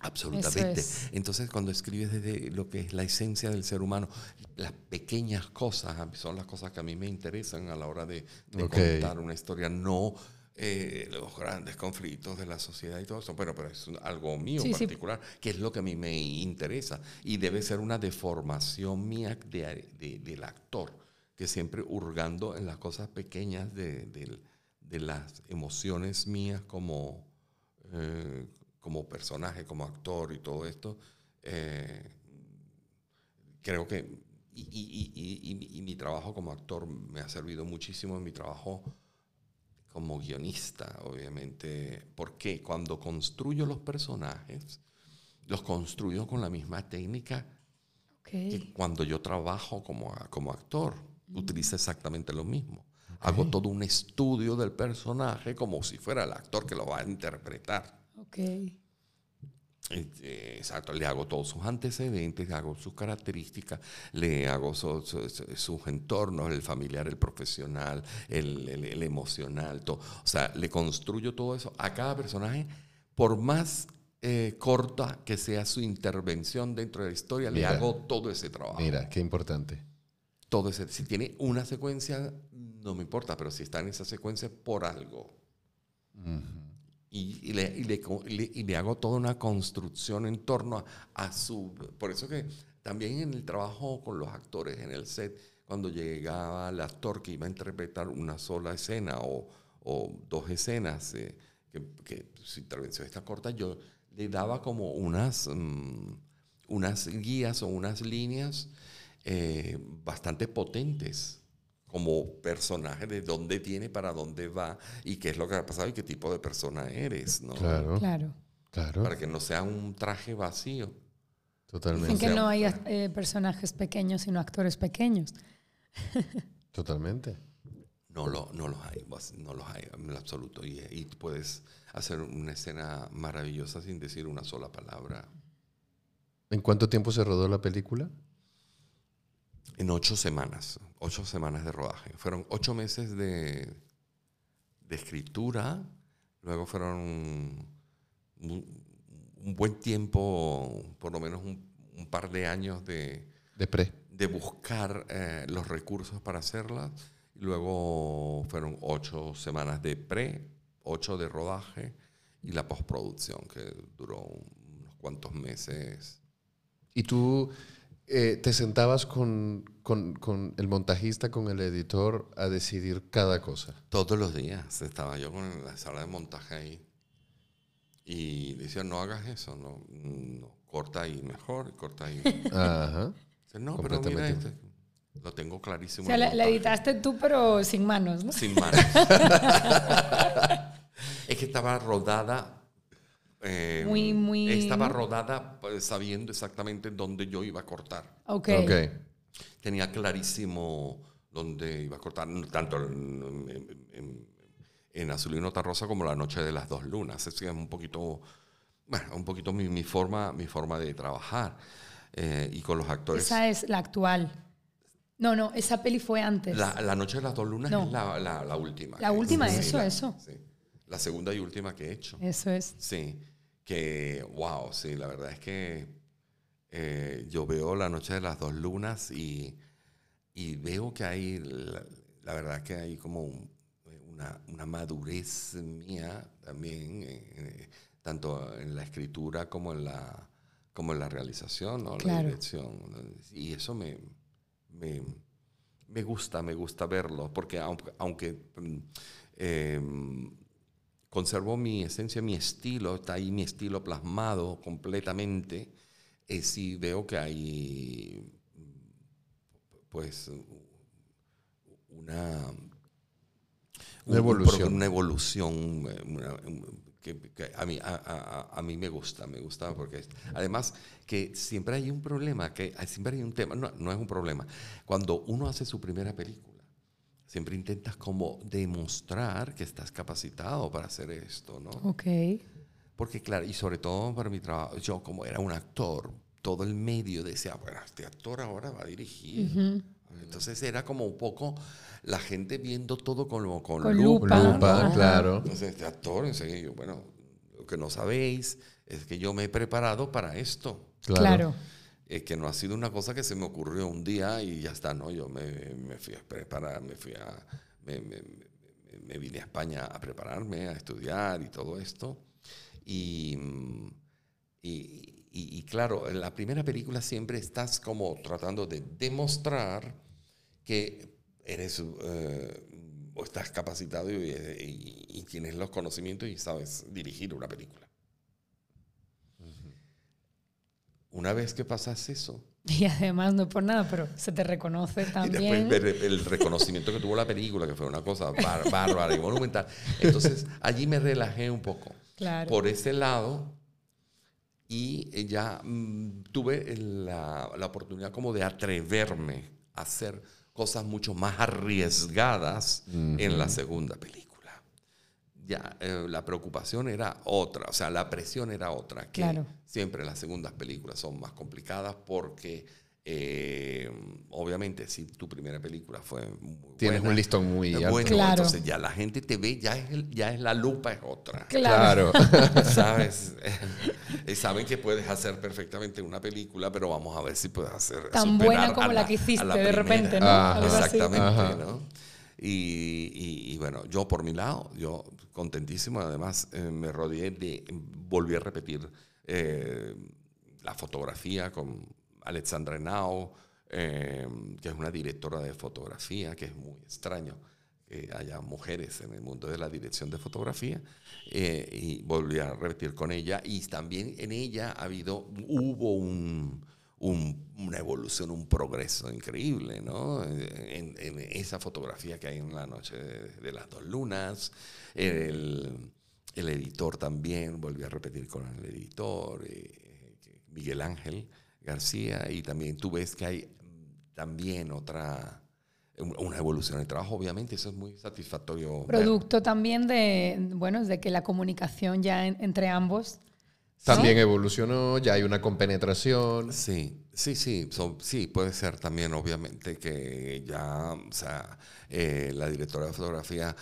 Absolutamente. Entonces, cuando escribes desde lo que es la esencia del ser humano, las pequeñas cosas son las cosas que a mí me interesan a la hora de, contar una historia, no eh, los grandes conflictos de la sociedad y todo eso. Bueno, pero es algo mío particular, que es lo que a mí me interesa. Y debe ser una deformación mía de, del actor, que siempre hurgando en las cosas pequeñas de, las emociones mías como, eh, como personaje, como actor y todo esto. Eh, creo que. Y, y mi trabajo como actor me ha servido muchísimo en mi trabajo como guionista, obviamente, porque cuando construyo los personajes, los construyo con la misma técnica que cuando yo trabajo como, como actor. Mm. Utilizo exactamente lo mismo. Hago todo un estudio del personaje como si fuera el actor que lo va a interpretar. Okay. Eh, exacto, le hago todos sus antecedentes, le hago sus características, le hago sus entornos, el familiar, el profesional, el, emocional, todo. O sea, le construyo todo eso a cada personaje, por más eh, corta que sea su intervención dentro de la historia, le hago todo ese trabajo. Mira, qué importante. Todo ese, si tiene una secuencia, no me importa, pero si está en esa secuencia, por algo y, le, y, le, hago toda una construcción en torno a, su... Por eso que también en el trabajo con los actores, en el set, cuando llegaba el actor que iba a interpretar una sola escena o, o dos escenas, eh, que, su intervención está corta, yo le daba como unas, mm, unas guías o unas líneas eh, bastante potentes como personaje de dónde tiene, para dónde va y qué es lo que ha pasado y qué tipo de persona eres, ¿no? Claro. Claro. Para que no sea un traje vacío. Totalmente. Sin que no haya eh, personajes pequeños, sino actores pequeños. Totalmente. No, lo, no los hay, no los hay en absoluto. Y, y puedes hacer una escena maravillosa sin decir una sola palabra. ¿En cuánto tiempo se rodó la película? En ocho semanas, ocho semanas de rodaje. Fueron ocho meses de, de escritura, luego fueron un, buen tiempo, por lo menos un, par de años de, de, pre. de buscar eh, los recursos para hacerlas. Y luego fueron ocho semanas de pre, ocho de rodaje y la postproducción, que duró unos cuantos meses. ¿Y tú eh, te sentabas con, con, el montajista, con el editor, a decidir cada cosa. Todos los días estaba yo con la sala de montaje ahí. Y decía, no hagas eso, no, corta ahí mejor, corta ahí. Ajá. no, pero mira, este, lo tengo clarísimo. O sea, la, editaste tú, pero sin manos, ¿no? Sin manos. es que estaba rodada eh, muy, Estaba rodada pues, sabiendo exactamente dónde yo iba a cortar. Ok. okay. tenía clarísimo dónde iba a cortar, tanto en, en, en Azul y Nota Rosa como La Noche de las Dos Lunas. Es un poquito, bueno, un poquito mi, mi forma, mi forma de trabajar. Eh, y con los actores. Esa es la actual. No, no, esa peli fue antes. La, la Noche de las Dos Lunas es la, la, la, última. La última, eso, eso. Sí. La segunda y última que he hecho. Eso es. Sí, que, wow, sí, la verdad es que eh, yo veo La Noche de las Dos Lunas y, y veo que hay, la, verdad que hay como una, una, madurez mía también, eh, tanto en la escritura como en la como en la realización, ¿no? la dirección. Y eso me, me, me, gusta, me gusta verlo, porque aunque, aunque eh, conservo mi esencia, mi estilo, está ahí mi estilo plasmado completamente, eh, sí veo que hay pues una, una evolución, una evolución que, a, mí, a, a, mí me gusta, me gusta porque además que siempre hay un problema, que siempre hay un tema, no, no es un problema. Cuando uno hace su primera película, siempre intentas como demostrar que estás capacitado para hacer esto, ¿no? Ok. Porque claro, y sobre todo para mi trabajo, yo como era un actor, todo el medio decía, bueno, este actor ahora va a dirigir. Entonces era como un poco la gente viendo todo con, con, con lupa. claro. Entonces, este actor, enseguida, bueno, lo que no sabéis es que yo me he preparado para esto. Claro. Es que no ha sido una cosa que se me ocurrió un día y ya está, ¿no? Yo me, me fui a preparar, me fui a... Me, me, vine a España a prepararme, a estudiar y todo esto. Y, y, y, claro, en la primera película siempre estás como tratando de demostrar que eres eh, o estás capacitado y, tienes los conocimientos y sabes dirigir una película. Una vez que pasas eso. Y además, no es por nada, pero se te reconoce también. Y después el reconocimiento que tuvo la película, que fue una cosa bárbara y monumental. Entonces, allí me relajé un poco. Claro. Por ese lado, y ya mm, tuve la, la, oportunidad como de atreverme a hacer cosas mucho más arriesgadas en la segunda película. Ya eh, la preocupación era otra, o sea, la presión era otra, que siempre las segundas películas son más complicadas porque eh, obviamente, si tu primera película fue muy Tienes un listón muy alto. Bueno, entonces ya la gente te ve, ya es, ya es la lupa, es otra. Claro. ¿Sabes? y saben que puedes hacer perfectamente una película, pero vamos a ver si puedes hacer. Tan buena como la, que hiciste de repente, ¿no? exactamente, ¿no? Y, y, bueno, yo por mi lado, yo contentísimo, además eh, me rodeé de, volví a repetir eh, la fotografía con Alexandra Henao, em, que es una directora de fotografía, que es muy extraño que haya mujeres en el mundo de la dirección de fotografía, eh, y volví a repetir con ella, y también en ella ha habido, hubo una evolución, un progreso increíble, ¿no? En, esa fotografía que hay en la noche de, las dos lunas, el, editor también, volví a repetir con el editor, eh, Miguel Ángel, García y también tú ves que hay también otra, una evolución en el trabajo, obviamente, eso es muy satisfactorio. Producto también de, bueno, de que la comunicación ya entre ambos... También evolucionó, ya hay una compenetración. Sí, sí, sí, sí, puede ser también, obviamente, que ya, o sea, eh, la directora de fotografía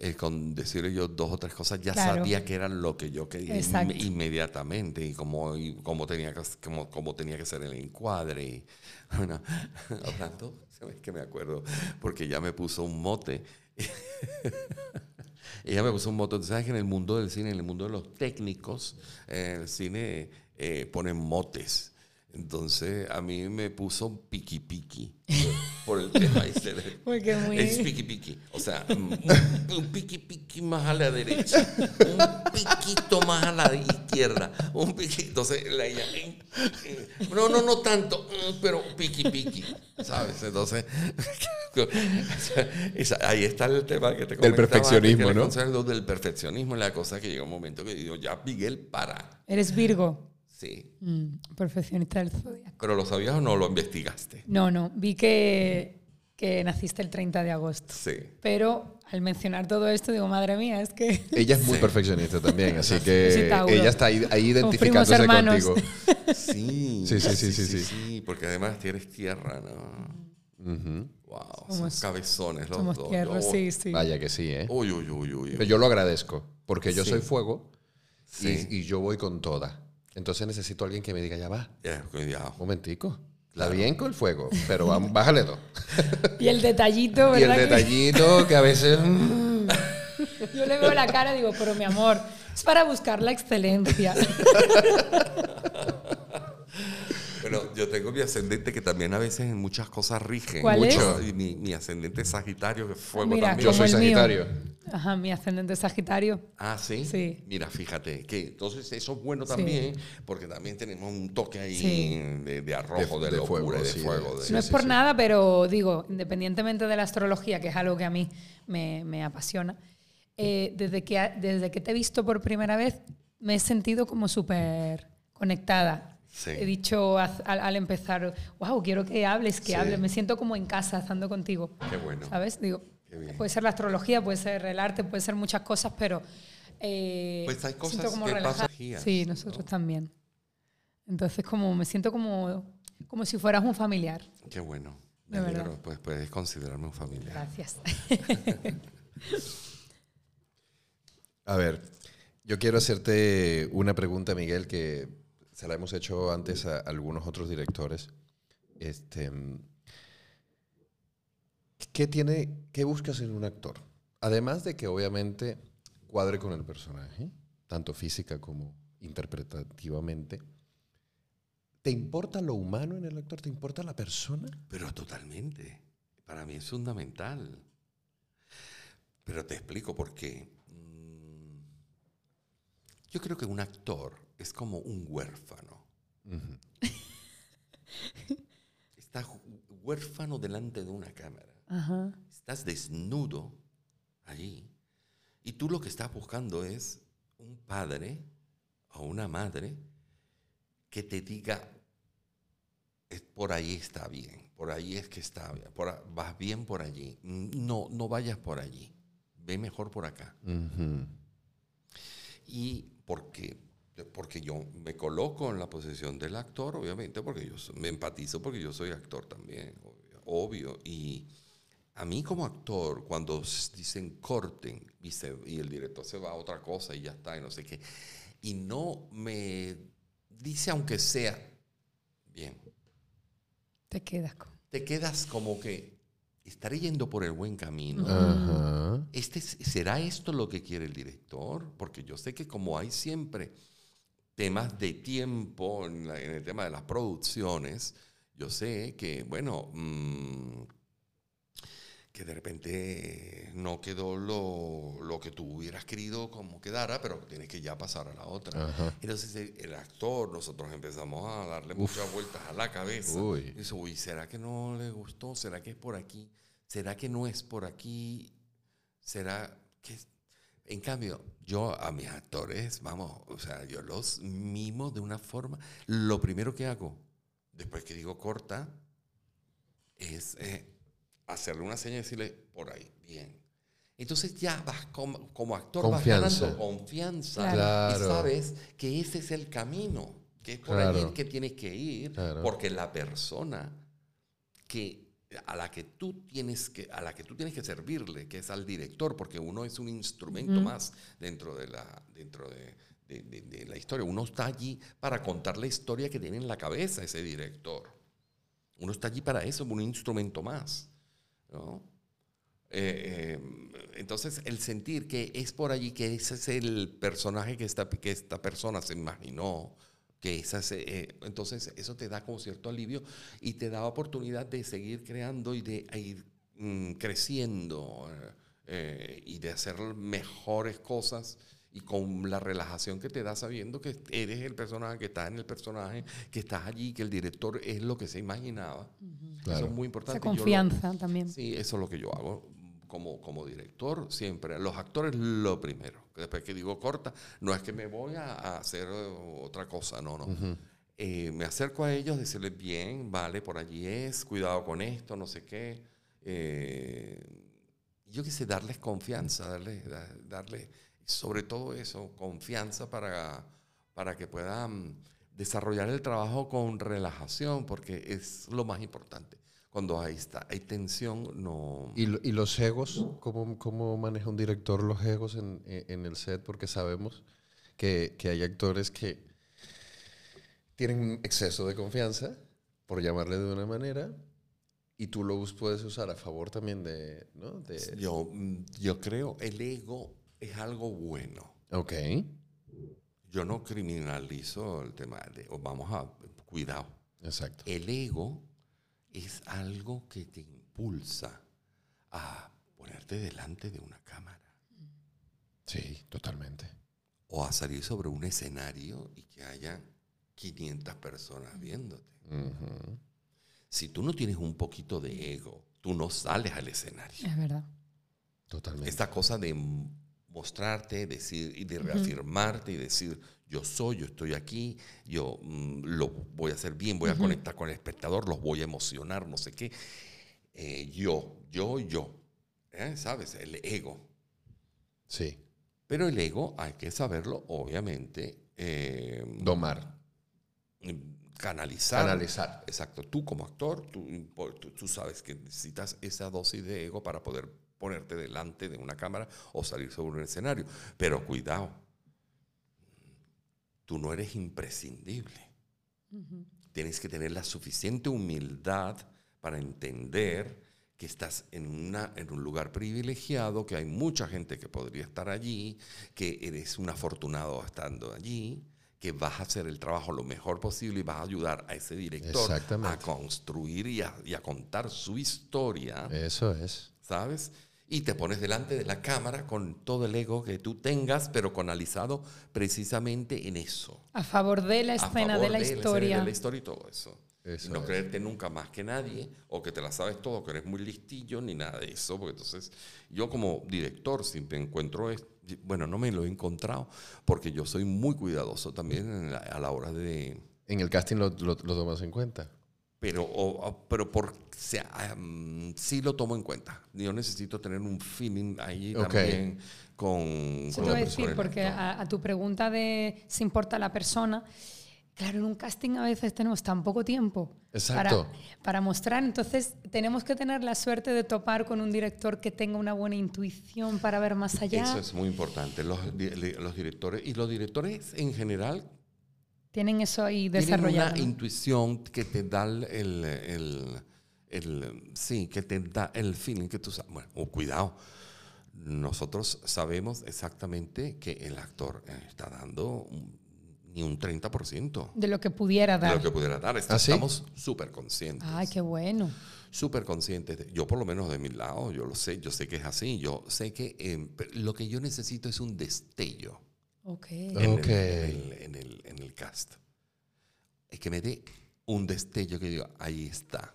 eh, con decirle yo dos o tres cosas, ya sabía que era lo que yo quería inmediatamente y cómo, y cómo, tenía que, cómo, cómo, tenía que ser el encuadre. Y, bueno, hablando, ¿sabes que me acuerdo? Porque ya me puso un mote. Ella me puso un mote. ¿Sabes que en el mundo del cine, en el mundo de los técnicos, el cine eh, ponen motes? Entonces a mí me puso piqui piqui por el tema este Porque muy... Es piqui piqui. O sea, un, piqui piqui más a la derecha, un piquito más a la izquierda, un piquito. Entonces la ella, no, no, no tanto, pero piqui piqui, ¿sabes? Entonces, ahí está el tema que te Del perfeccionismo, ¿no? Del perfeccionismo, la cosa que llega un momento que digo, ya Miguel, para. Eres Virgo. Sí. Mm, perfeccionista del zodiaco. ¿Pero lo sabías o no lo investigaste? No, no, vi que, que naciste el 30 de agosto. Sí. Pero al mencionar todo esto, digo, madre mía, es que Ella es muy Sí. perfeccionista también, así Sí, que ella está ahí, identificándose hermanos. contigo. Sí, Sí, sí, sí, sí, sí. porque además tienes tierra, ¿no? Wow, Somos- son cabezones los somos dos. tierra, Oh, sí, sí. Vaya que sí, ¿eh? Uy, uy, uy, uy. Pero yo lo agradezco, porque yo Sí. soy fuego Sí. y, y yo voy con toda. Entonces necesito a alguien que me diga, ya va, Ya, cuidado. momentico. La bien con el fuego, pero vamos, bájale dos. Y el detallito, Y el ¿verdad? detallito que a veces... mm, Yo le veo la cara y digo, pero mi amor, es para buscar la excelencia. Pero yo tengo mi ascendente que también a veces en muchas cosas rige. ¿Cuál es? mucho. Y mi, mi ascendente es Sagitario, que es fuego Mira, también. Yo soy. Sagitario. Ajá, mi ascendente es Sagitario. Ah, ¿sí? Sí. Mira, fíjate, que entonces eso es bueno Sí. también, porque también tenemos un toque ahí Sí. de, de arrojo, De- de, de locura, fuego, de sí, fuego. de- de- sí, no es por sí. nada, pero digo, independientemente de la astrología, que es algo que a mí me, me apasiona, eh, desde, que, desde que te he visto por primera vez, me he sentido como súper conectada. Sí. He dicho al, al empezar, wow, quiero que hables, que Sí. hables. Me siento como en casa estando contigo. Qué bueno. ¿Sabes? Digo, puede ser la astrología, puede ser el arte, puede ser muchas cosas, pero. eh, Pues hay siento cosas como que relajada. pasan. Sí, nosotros también. Entonces, como me siento como, como si fueras un familiar. Qué bueno. De Me verdad. alegro, pues puedes considerarme un familiar. Gracias. A ver, yo quiero hacerte una pregunta, Miguel, que se la hemos hecho antes a algunos otros directores. Este, ¿qué, tiene, ¿Qué buscas en un actor? Además de que obviamente cuadre con el personaje, tanto física como interpretativamente. ¿Te importa lo humano en el actor? ¿Te importa la persona? Pero totalmente. Para mí es fundamental. Pero te explico por qué. Mm, Yo creo que un actor es como un huérfano. Ujú. Está ju- huérfano delante de una cámara. Estás desnudo allí. Y tú lo que estás buscando es un padre o una madre que te diga, "Es- por ahí está bien, por ahí es que está bien, por vas bien por allí. No, no vayas por allí, ve mejor por acá. Y porque, porque yo me coloco en la posición del actor, obviamente, porque yo me empatizo porque yo soy actor también, obvio. Y a mí como actor, cuando dicen corten y, se- y el director se va a otra cosa y ya está, y no sé qué, y no me dice aunque sea, bien, Te quedas con. te quedas como que estaré yendo por el buen camino. Este, es- ¿Será esto lo que quiere el director? Porque yo sé que como hay siempre temas de tiempo en, la- en el tema de las producciones, yo sé que, bueno, mm, que de repente no quedó lo, lo que tú hubieras querido como quedara, pero tienes que ya pasar a la otra. Ajá. Entonces el, el actor, nosotros empezamos a darle muchas vueltas a la cabeza. Uy. Y dice, uy, ¿será que no le gustó? ¿Será que es por aquí? ¿Será que no es por aquí? ¿Será que...? Es-?" En cambio, yo a mis actores, vamos, o sea, yo los mimo de una forma. Lo primero que hago, después que digo corta, es eh, hacerle una señal y decirle, por ahí, bien. Entonces ya vas como, como actor, Confianza. vas ganando confianza Claro. y sabes que ese es el camino, que es por Claro. allí que tienes que ir, Claro. porque la persona que a la que tú tienes que a la que tú tienes que servirle, que es al director, porque uno es un instrumento más dentro de la dentro de, de- de- de la historia. Uno está allí para contar la historia que tiene en la cabeza ese director. Uno está allí para eso, un instrumento más. ¿no? Eh, eh, entonces, el sentir que es por allí, que ese es el personaje que esta, que esta persona se imaginó, que esa es, eh, entonces eso te da como cierto alivio y te da oportunidad de seguir creando y de ir mm, creciendo eh, y de hacer mejores cosas y con la relajación que te da sabiendo que eres el personaje, que estás en el personaje, que estás allí, que el director es lo que se imaginaba. Eso Claro. es muy importante. Esa Yo lo- confianza también. Sí, eso es lo que yo hago. como, como director, siempre, los actores lo primero. Después que digo corta, no es que me voy a, hacer otra cosa, no, no. Eh, me acerco a ellos, decirles, bien, vale, por allí es, cuidado con esto, no sé qué. Eh, yo quise darles confianza, darles, darle, sobre todo eso, confianza para, para que puedan desarrollar el trabajo con relajación, porque es lo más importante. Cuando ahí está, hay tensión, no... ¿Y, y los egos? ¿Cómo, ¿Cómo, maneja un director los egos en, en el set? Porque sabemos que, que, hay actores que tienen exceso de confianza, por llamarle de una manera, y tú lo puedes usar a favor también de... ¿no? de yo, yo creo el ego es algo bueno. Ok. Yo no criminalizo el tema de, vamos a, cuidado. Exacto. El ego es algo que te impulsa a ponerte delante de una cámara. Sí, totalmente. O a salir sobre un escenario y que haya 500 personas viéndote. Si tú no tienes un poquito de ego, tú no sales al escenario. Es verdad. Totalmente. Esta cosa de mostrarte, decir y de reafirmarte y decir yo soy, yo estoy aquí, yo mm, lo voy a hacer bien, voy a conectar con el espectador, los voy a emocionar, no sé qué. Eh, yo, yo, yo. ¿eh? ¿Sabes? El ego. Sí. Pero el ego hay que saberlo, obviamente. Eh, Domar. Canalizar. Canalizar. Exacto. Tú como actor, tú, tú sabes que necesitas esa dosis de ego para poder ponerte delante de una cámara o salir sobre un escenario. Pero cuidado, tú no eres imprescindible. Tienes que tener la suficiente humildad para entender que estás en, una, en un lugar privilegiado, que hay mucha gente que podría estar allí, que eres un afortunado estando allí, que vas a hacer el trabajo lo mejor posible y vas a ayudar a ese director a construir y a, y a contar su historia. Eso es. ¿Sabes? y te pones delante de la cámara con todo el ego que tú tengas, pero canalizado precisamente en eso. A favor de la escena, de la historia. de la historia y todo eso. no creerte nunca más que nadie, o que te la sabes todo, que eres muy listillo, ni nada de eso. Porque entonces, yo como director siempre encuentro, bueno, no me lo he encontrado, porque yo soy muy cuidadoso también a la hora de... En el casting lo, lo tomas en cuenta pero, pero por, sea, sí lo tomo en cuenta. Yo necesito tener un feeling ahí también con... con la decir, porque a, tu pregunta de si importa la persona, claro, en un casting a veces tenemos tan poco tiempo Para, para mostrar, entonces tenemos que tener la suerte de topar con un director que tenga una buena intuición para ver más allá. Eso es muy importante, los, los directores, y los directores en general tienen eso ahí desarrollado. Tienen una intuición que te da el, el, el, sí, que te da el feeling que tú sabes. Bueno, oh, cuidado. Nosotros sabemos exactamente que el actor está dando ni un 30%. De lo que pudiera dar. De lo que pudiera dar. ¿Ah, estamos súper conscientes. Ay, qué bueno. Súper conscientes. yo por lo menos de mi lado, yo lo sé, yo sé que es así. Yo sé que eh, lo que yo necesito es un destello. Okay. En, El, en, el, en, el, cast. Es que me dé un destello que diga, ahí está.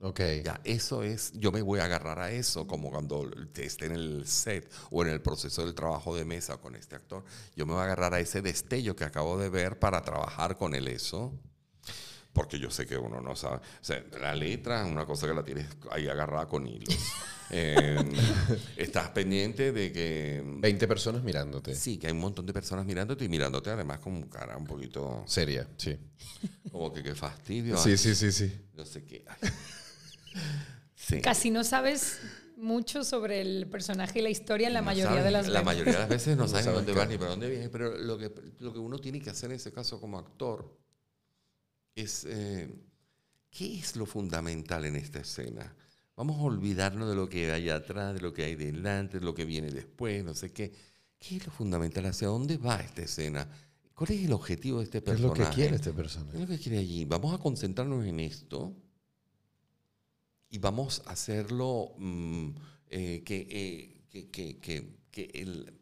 Ok. Ya, eso es, yo me voy a agarrar a eso, como cuando esté en el set o en el proceso del trabajo de mesa con este actor, yo me voy a agarrar a ese destello que acabo de ver para trabajar con él eso porque yo sé que uno no sabe. O sea, la letra es una cosa que la tienes ahí agarrada con hilos. Em, estás pendiente de que... 20 personas mirándote. Sí, que hay un montón de personas mirándote y mirándote además con cara un poquito... Seria, sí. Como que qué fastidio. Sí, sí, sí, sí. No sé qué. Sí. Casi no sabes mucho sobre el personaje y la historia en la mayoría de las veces. La mayoría de las veces no sabes dónde va ni para dónde viene, pero lo que, lo que uno tiene que hacer en ese caso como actor es, eh, ¿qué es lo fundamental en esta escena? Vamos a olvidarnos de lo que hay atrás, de lo que hay delante, de lo que viene después, no sé qué. ¿Qué es lo fundamental? ¿Hacia dónde va esta escena? ¿Cuál es el objetivo de este personaje? ¿Qué es lo que quiere este personaje? ¿Qué es lo que quiere allí? Vamos a concentrarnos en esto y vamos a hacerlo mm, eh, eh, que, que, que, que, el,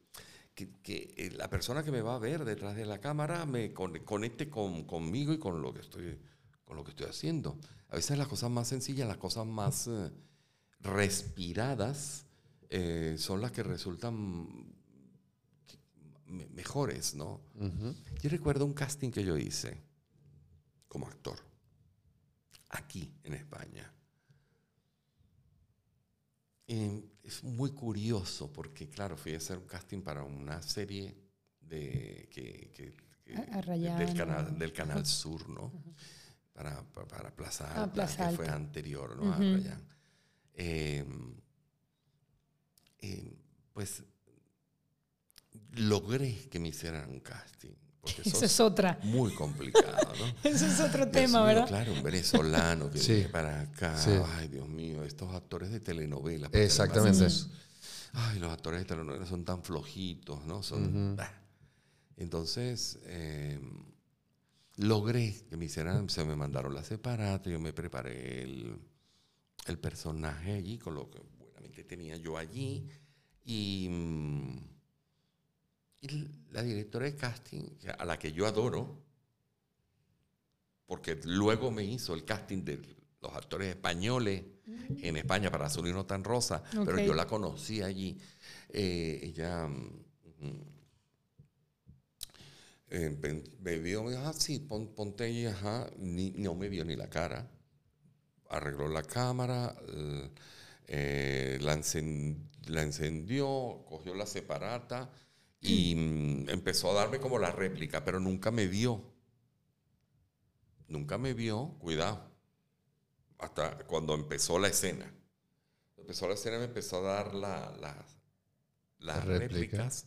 que, eh, la persona que me va a ver detrás de la cámara me conecte con, conmigo y con lo que estoy con lo que estoy haciendo. A veces las cosas más sencillas, las cosas más eh, respiradas, eh, son las que resultan mejores, ¿no? Yo recuerdo un casting que yo hice como actor aquí en España. Y es muy curioso porque, claro, fui a hacer un casting para una serie de, que, del, canal, del Canal Sur, ¿no? Para, para, Plaza ah, Alta, que fue anterior, ¿no? A Rayán. Em, em, pues logré que me hicieran un casting. Eso es otra. Muy complicado, ¿no? Eso es otro tema, ¿verdad? Claro, un venezolano que viene para acá. Ay, Dios mío, estos actores de telenovela. Exactamente. Ay, los actores de telenovela son tan flojitos, ¿no? Son. Entonces, em, logré que me hicieran, se me mandaron la separata, yo me preparé el, el personaje allí, con lo que buenamente tenía yo allí. Y. Y la directora de casting, a la que yo adoro, porque luego me hizo el casting de los actores españoles en España para Azul y No Tan Rosa, pero yo la conocí allí. Eh, ella mm, eh, me vio, me dijo, ah, sí, ponte ahí, ajá. no me vio ni la cara. Arregló la cámara, eh, la, la encendió, cogió la separata y mm, empezó a darme como la réplica, pero nunca me vio. Nunca me vio, cuidado, hasta cuando empezó la escena. Empezó la escena, me empezó a dar las réplicas.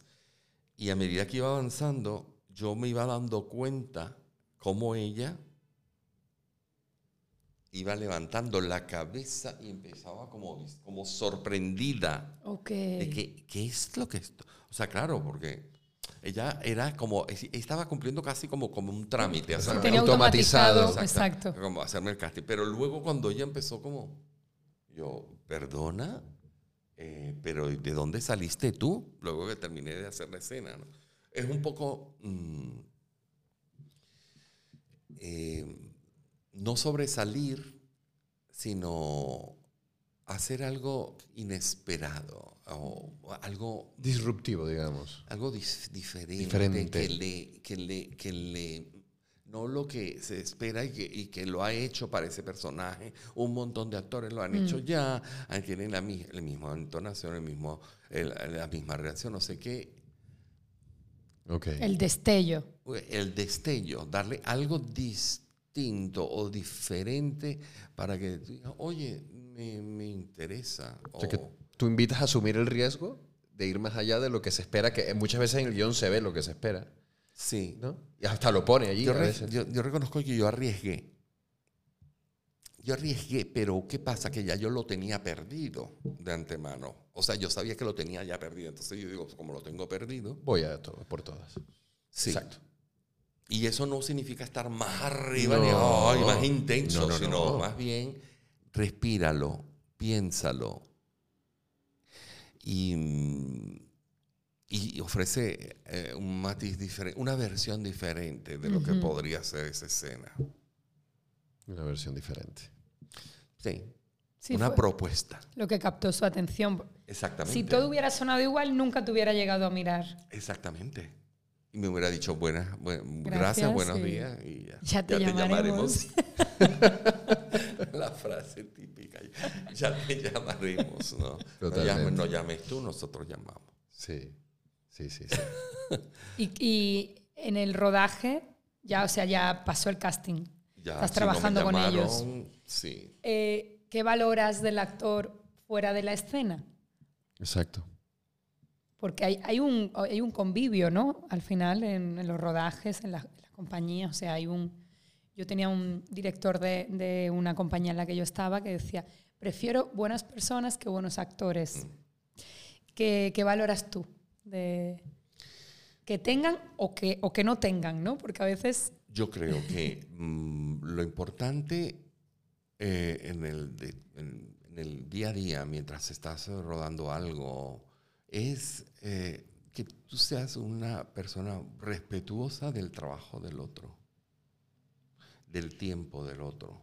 Y a medida que iba avanzando, yo me iba dando cuenta cómo ella iba levantando la cabeza y empezaba como, como sorprendida. Ok. De que, ¿qué es lo que esto? O sea, claro, porque ella era como, estaba cumpliendo casi como, como un trámite. automatizado. Exacto, Como hacerme el casting. Pero luego cuando ella empezó como, yo, perdona, eh, pero ¿de dónde saliste tú? Luego que terminé de hacer la escena. ¿no? Es un poco... Mm, eh, no sobresalir, sino hacer algo inesperado o algo disruptivo, digamos. Algo diferente, Que, le, que, le, que le, no lo que se espera y que, lo ha hecho para ese personaje. Un montón de actores lo han mm. hecho ya, tienen la, la misma entonación, el mismo, la misma reacción, no sé qué. Okay. El destello. El destello, darle algo distinto o diferente para que digas, oye, me, interesa. O sea, que tú invitas a asumir el riesgo de ir más allá de lo que se espera, que muchas veces en el guion se ve lo que se espera. Sí. ¿no? Y hasta lo pone allí. Yo, yo, reconozco que yo arriesgué. Yo arriesgué, pero ¿qué pasa? Que ya yo lo tenía perdido de antemano. O sea, yo sabía que lo tenía ya perdido. Entonces yo digo, como lo tengo perdido. Voy a todo, por todas. Sí. Exacto. Y eso no significa estar más arriba ni más intenso, sino más bien respíralo, piénsalo y, y ofrece eh, un matiz diferente, una versión diferente de lo que podría ser esa escena. Una versión diferente. Sí. una propuesta. Lo que captó su atención. Exactamente. Si todo hubiera sonado igual, nunca te hubiera llegado a mirar. Exactamente. Y me hubiera dicho buenas, gracias, buenos días y ya, te, llamaremos. La frase típica. Ya te llamaremos, ¿no? No llames, tú, nosotros llamamos. Sí, sí, sí. sí. y, en el rodaje, ya, o sea, ya pasó el casting. Ya, Estás trabajando con ellos. Sí. Eh, ¿Qué valoras del actor fuera de la escena? Exacto. Porque hay, hay, un, hay un convivio, ¿no? Al final, en, los rodajes, en la, compañía. O sea, hay un. Yo tenía un director de, de, una compañía en la que yo estaba que decía: prefiero buenas personas que buenos actores. Mm. ¿Qué, ¿Qué, valoras tú? De, que tengan o que, o que no tengan, ¿no? Porque a veces. Yo creo que mm, lo importante eh, en, el, en, en el día a día, mientras estás rodando algo es eh, que tú seas una persona respetuosa del trabajo del otro, del tiempo del otro.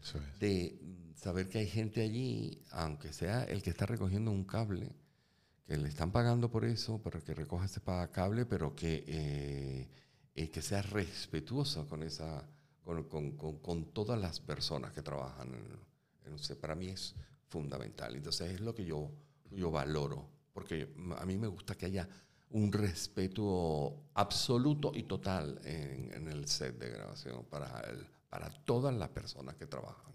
Eso es. De, saber que hay gente allí, aunque sea el que está recogiendo un cable, que le están pagando por eso, para que recoja ese cable, pero que, eh, eh, que sea respetuoso con, esa, con, con, con, todas las personas que trabajan. En, para mí es fundamental. Entonces es lo que yo, yo valoro, porque a mí me gusta que haya un respeto absoluto y total en, el set de grabación para, el, para todas las personas que trabajan.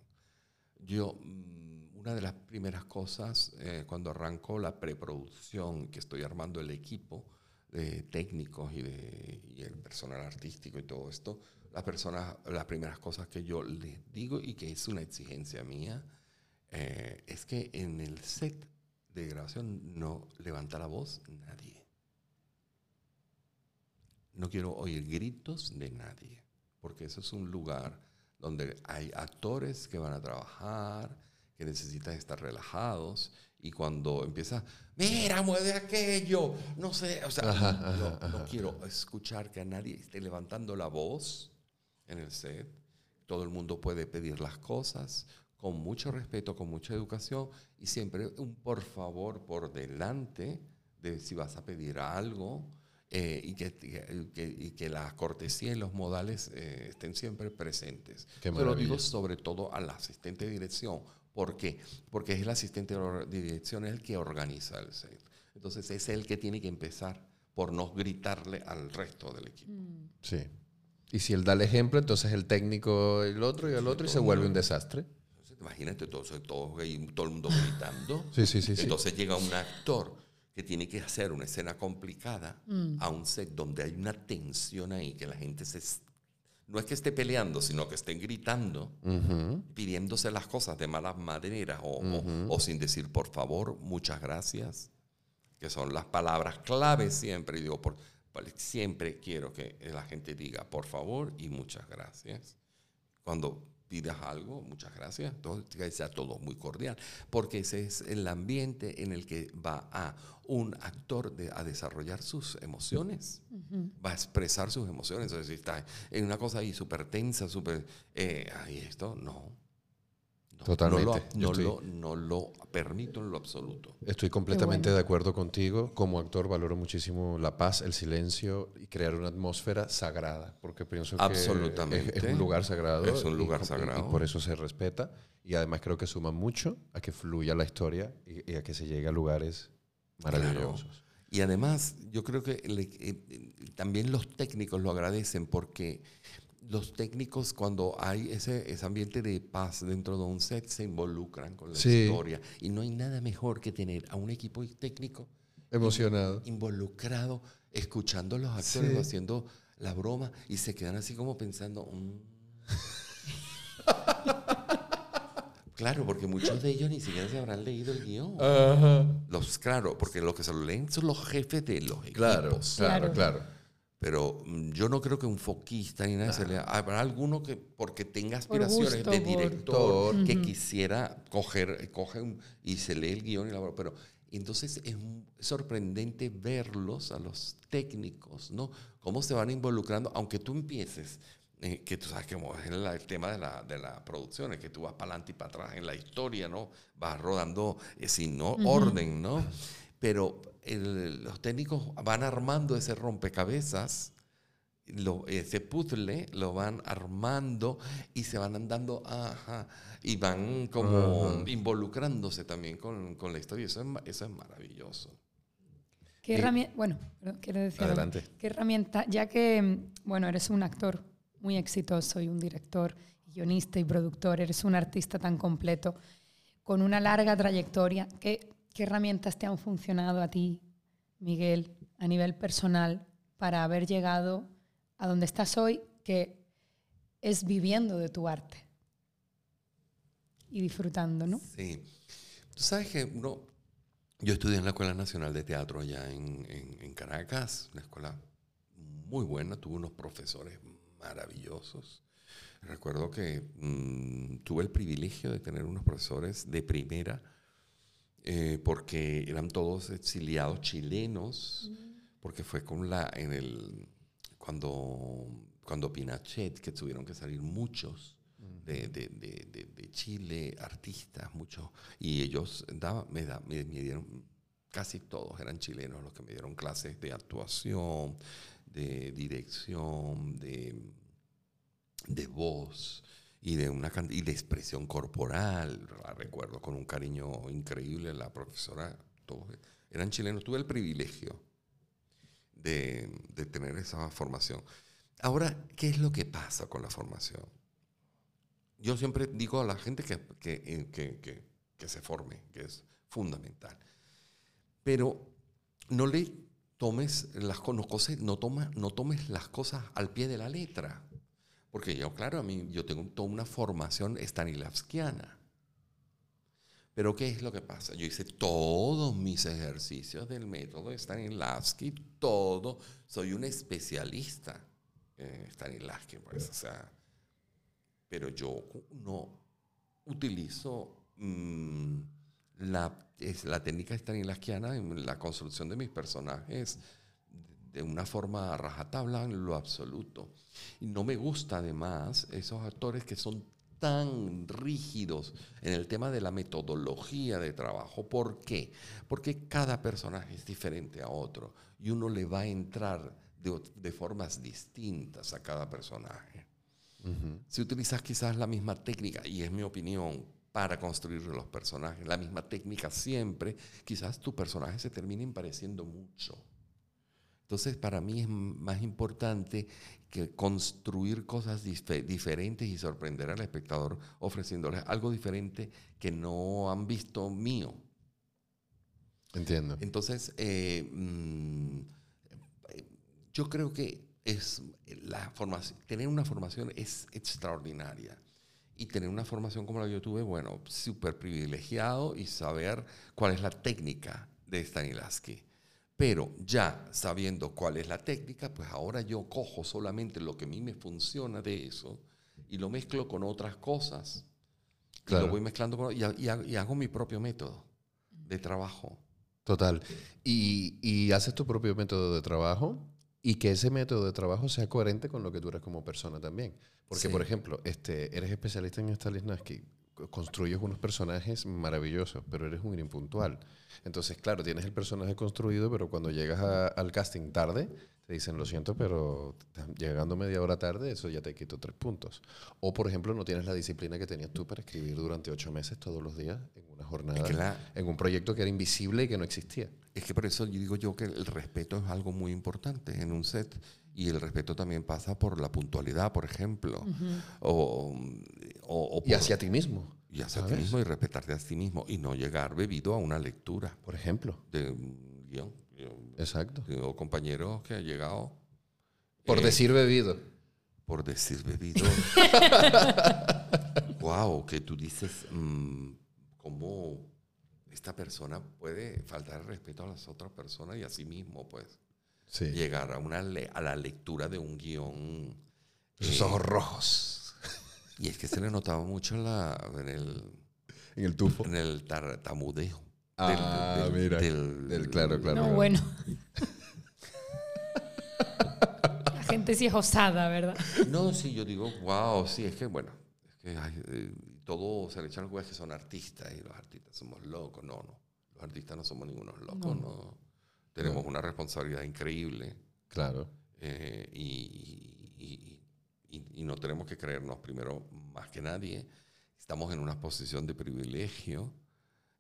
Yo, mm, una de las primeras cosas, eh, cuando arranco la preproducción, que estoy armando el equipo de técnicos y, de, y el personal artístico y todo esto, las personas, las primeras cosas que yo les digo y que es una exigencia mía, eh, es que en el set de grabación no levanta la voz nadie. No quiero oír gritos de nadie, porque eso es un lugar donde hay actores que van a trabajar, que necesitan estar relajados, y cuando empieza, mira, mueve aquello, no sé, o sea, no, quiero escuchar que a nadie esté levantando la voz en el set. Todo el mundo puede pedir las cosas con mucho respeto, con mucha educación, y siempre un por favor por delante de si vas a pedir algo eh, y, que, que, que, la cortesía y los modales eh, estén siempre presentes. Pero digo sobre todo al asistente de dirección. ¿Por qué? Porque es el asistente de dirección el que organiza el set. Entonces es el que tiene que empezar por no gritarle al resto del equipo. Mm. Sí. Y si él da el ejemplo, entonces el técnico, el otro y el otro, y se vuelve un desastre. imagínate todo, todo, todo el mundo gritando. sí, sí, sí. Entonces llega un actor que tiene que hacer una escena complicada mm. a un set donde hay una tensión ahí, que la gente se... No es que esté peleando, sino que estén gritando, pidiéndose las cosas de malas maneras o, o, sin decir por favor, muchas gracias, que son las palabras clave siempre. Y digo, por, siempre quiero que la gente diga por favor y muchas gracias. Cuando pidas algo, muchas gracias, todo, que sea todo muy cordial, porque ese es el ambiente en el que va a un actor de, a desarrollar sus emociones, va a expresar sus emociones. Entonces, si está en una cosa ahí súper tensa, súper, eh, ahí esto, no, Totalmente. No, lo, no, lo, permito en lo absoluto. Estoy completamente de acuerdo contigo. Como actor valoro muchísimo la paz, el silencio y crear una atmósfera sagrada, porque pienso que Es, un lugar sagrado. Es un lugar sagrado. Y por eso se respeta. Y además creo que suma mucho a que fluya la historia y, a que se llegue a lugares maravillosos. Y además, yo creo que eh, también los técnicos lo agradecen porque los técnicos cuando hay ese, ese, ambiente de paz dentro de un set se involucran con la historia. Y no hay nada mejor que tener a un equipo técnico emocionado. involucrado escuchando a los actores haciendo la broma y se quedan así como pensando mm". claro porque muchos de ellos ni siquiera se habrán leído el guion. Los claro porque lo que se lo leen son los jefes de los equipos. claro claro. claro pero mm, yo no creo que un foquista ni nada se le habrá alguno que porque tenga aspiraciones de director que quisiera coger coge y se lee el guion y la pero entonces es sorprendente verlos a los técnicos no cómo se van involucrando aunque tú empieces eh, que tú sabes que es el, tema de la, de la producción, es que tú vas para adelante y para atrás en la historia, ¿no? Vas rodando eh, sin orden, ¿no? Pero los técnicos van armando ese rompecabezas, lo, ese puzzle, lo van armando y se van andando, ajá, y van como involucrándose también con, con, la historia. Eso es, eso es maravilloso. ¿Qué herramienta, bueno, quiero decir, Adelante. ¿qué herramienta, ya que, bueno, eres un actor muy exitoso y un director, guionista y productor, eres un artista tan completo, con una larga trayectoria, ¿qué, qué herramientas te han funcionado a ti Miguel, a nivel personal, para haber llegado a donde estás hoy, que es viviendo de tu arte y disfrutando, ¿no? Sí. Tú sabes que uno, yo estudié en la Escuela Nacional de Teatro allá en, Caracas, una escuela muy buena, tuve unos profesores maravillosos. Recuerdo que mm, tuve el privilegio de tener unos profesores de primera eh, porque eran todos exiliados chilenos, porque fue con la, en el, cuando, cuando Pinochet, que tuvieron que salir muchos de, de, de, de Chile, artistas, muchos, y ellos daban, me, da, me, me dieron, casi todos eran chilenos los que me dieron clases de actuación, de dirección, de, de voz y de una y de expresión corporal. La recuerdo con un cariño increíble. La profesora, todos eran chilenos. Tuve el privilegio de, de tener esa formación. Ahora, ¿qué es lo que pasa con la formación? Yo siempre digo a la gente que, que, que, que se forme, que es fundamental. Pero no le tomes las cosas, no, toma, no tomes las cosas al pie de la letra. Porque yo, claro, a mí yo tengo toda una formación stanislavskiana. Pero ¿qué es lo que pasa? Yo hice todos mis ejercicios del método Stanislavski, todo. Soy un especialista en Stanislavski, pues, o sea. Pero yo no utilizo mm, la, es, la técnica stanislavskiana en la construcción de mis personajes de una forma rajatabla en lo absoluto. Y no me gusta además esos actores que son tan rígidos en el tema de la metodología de trabajo. ¿Por qué? Porque cada personaje es diferente a otro y uno le va a entrar de, formas distintas a cada personaje. Si utilizas quizás la misma técnica, y es mi opinión, para construir los personajes, la misma técnica siempre, quizás tu personaje se termine pareciendo mucho. Entonces, para mí es más importante que construir cosas diferentes y sorprender al espectador ofreciéndoles algo diferente que no han visto mío. Entiendo. Entonces, eh, mm, yo creo que es la formación, tener una formación es extraordinaria. Y tener una formación como la que yo tuve, bueno, súper privilegiado y saber cuál es la técnica de Stanislavski. Pero ya sabiendo cuál es la técnica, pues ahora yo cojo solamente lo que a mí me funciona de eso y lo mezclo con otras cosas. Claro. Y lo voy mezclando con, y, y, hago mi propio método de trabajo. Total. Y, y, haces tu propio método de trabajo y que ese método de trabajo sea coherente con lo que tú eres como persona también. Porque, por ejemplo, este, eres especialista en Stanislavski, construyes unos personajes maravillosos, pero eres un impuntual. Entonces, claro, tienes el personaje construido, pero cuando llegas al casting tarde, te dicen, lo siento, pero llegando media hora tarde, eso ya te quito tres puntos. O, por ejemplo, no tienes la disciplina que tenías tú para escribir durante ocho meses todos los días en una jornada, en un proyecto que era invisible y que no existía. Es que por eso yo digo yo que el respeto es algo muy importante en un set. Y el respeto también pasa por la puntualidad, por ejemplo. o, o, y hacia ti mismo. Y hacia ti mismo y respetarte a ti mismo. Y no llegar bebido a una lectura. Por ejemplo. De guion. Exacto. Tengo compañeros que han llegado. Por eh, decir bebido. Por decir bebido. wow, que tú dices, mm, ¿cómo esta persona puede faltar el respeto a las otras personas y a sí mismo, pues? Llegar a, una a la lectura de un guion. Sus ojos rojos. Y es que se le notaba mucho en, la, en el... En el tufo. En el tartamudeo. Ah, mira. claro, claro. No, bueno. La gente sí es osada, ¿verdad? No, sí, yo digo, wow, sí, es que, bueno, es que eh, todo se le echan los que son artistas y los artistas somos locos. No, no. Los artistas no somos ningunos locos, no. Tenemos una responsabilidad increíble. Claro. Eh, y, y, y, y no tenemos que creernos primero más que nadie. Estamos en una posición de privilegio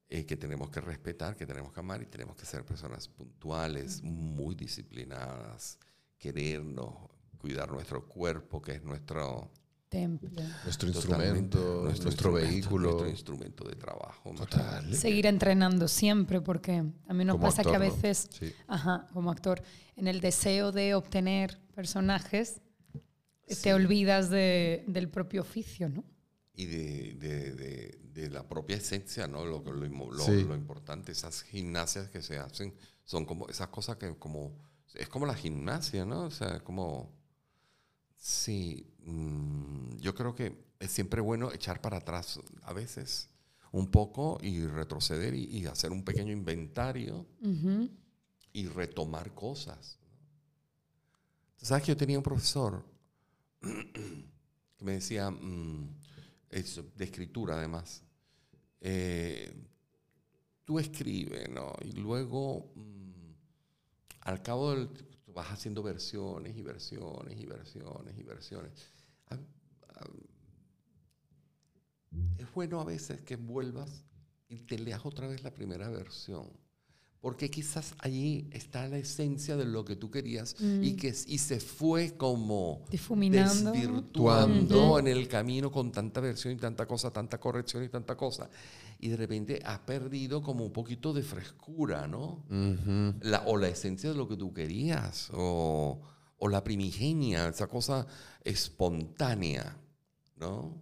eh, que tenemos que respetar, que tenemos que amar y tenemos que ser personas puntuales, muy disciplinadas, querernos, cuidar nuestro cuerpo, que es nuestro templo, nuestro instrumento, nuestro, vehículo, nuestro instrumento de trabajo. Total. Seguir entrenando siempre, porque a mí nos pasa que a veces, ajá, como actor, en el deseo de obtener personajes, te olvidas de, del propio oficio, ¿no? Y de, de de la propia esencia, ¿no? Lo, lo, lo, importante, esas gimnasias que se hacen, son como esas cosas que como, es como la gimnasia, ¿no? O sea, como, sí, mm, yo creo que es siempre bueno echar para atrás a veces un poco y retroceder y, hacer un pequeño inventario y retomar cosas. ¿Sabes que yo tenía un profesor que me decía, mm, es de escritura además. Eh, tú escribes, ¿no? Y luego, mm, al cabo del vas haciendo versiones y versiones y versiones y versiones. Ah, ah, es bueno a veces que vuelvas y te leas otra vez la primera versión porque quizás allí está la esencia de lo que tú querías y mm. que y se fue como difuminando, desvirtuando en el camino con tanta versión y tanta cosa, tanta corrección y tanta cosa. Y de repente has perdido como un poquito de frescura, ¿no? la, o la esencia de lo que tú querías, o, o la primigenia, esa cosa espontánea, ¿no?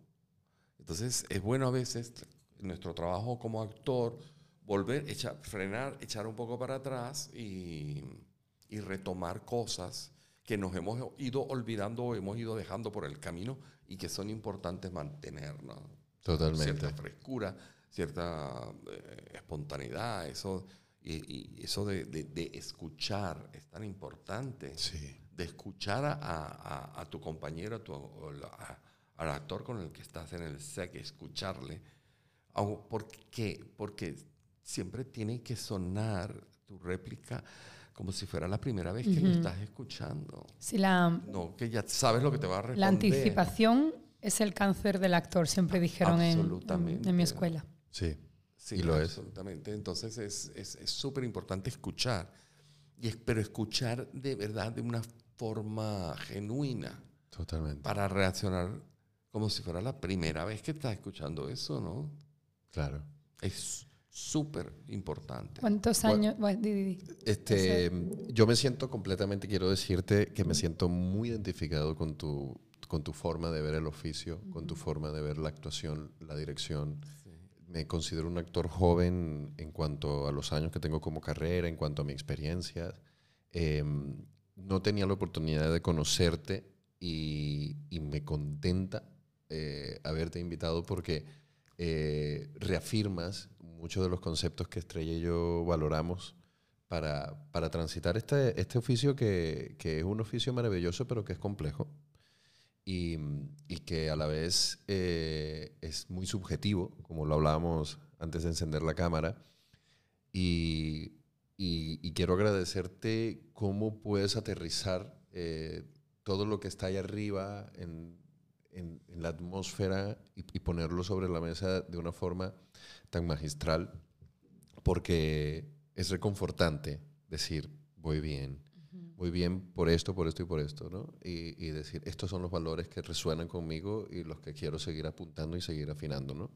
Entonces es bueno a veces nuestro trabajo como actor volver, echar, frenar, echar un poco para atrás y, retomar cosas que nos hemos ido olvidando o hemos ido dejando por el camino y que son importantes mantener, ¿no? Totalmente. Cierta frescura, cierta eh, espontaneidad, eso, y, eso de, escuchar es tan importante. Sí. De escuchar a, tu compañero, al actor con el que estás en el set, escucharle. ¿Por qué? Porque siempre tiene que sonar tu réplica como si fuera la primera vez que lo estás escuchando. Si la, no, que ya sabes lo que te va a responder. La anticipación es el cáncer del actor, siempre dijeron en, en, mi escuela. Sí, sí y lo es. Absolutamente. Entonces es súper es, importante escuchar, y pero escuchar de verdad de una forma genuina. Totalmente. Para reaccionar como si fuera la primera vez que estás escuchando eso, ¿no? Claro. Es súper importante. ¿Cuántos años? este, yo me siento completamente, quiero decirte que me siento muy identificado con tu, con tu forma de ver el oficio, con tu forma de ver la actuación, la dirección. Me considero un actor joven en cuanto a los años que tengo como carrera, en cuanto a mi experiencia. Em, no tenía la oportunidad de conocerte y, y me contenta eh, haberte invitado porque eh, reafirmas muchos de los conceptos que Estrella y yo valoramos para, para transitar este, este oficio que, que, es un oficio maravilloso, pero que es complejo y, y que a la vez eh, es muy subjetivo, como lo hablábamos antes de encender la cámara. Y, y, quiero agradecerte cómo puedes aterrizar eh, todo lo que está ahí arriba en, en la atmósfera y, y, ponerlo sobre la mesa de una forma tan magistral, porque es reconfortante decir, voy bien, voy bien por esto, por esto y por esto, ¿no? Y, y, decir, estos son los valores que resuenan conmigo y los que quiero seguir apuntando y seguir afinando, ¿no?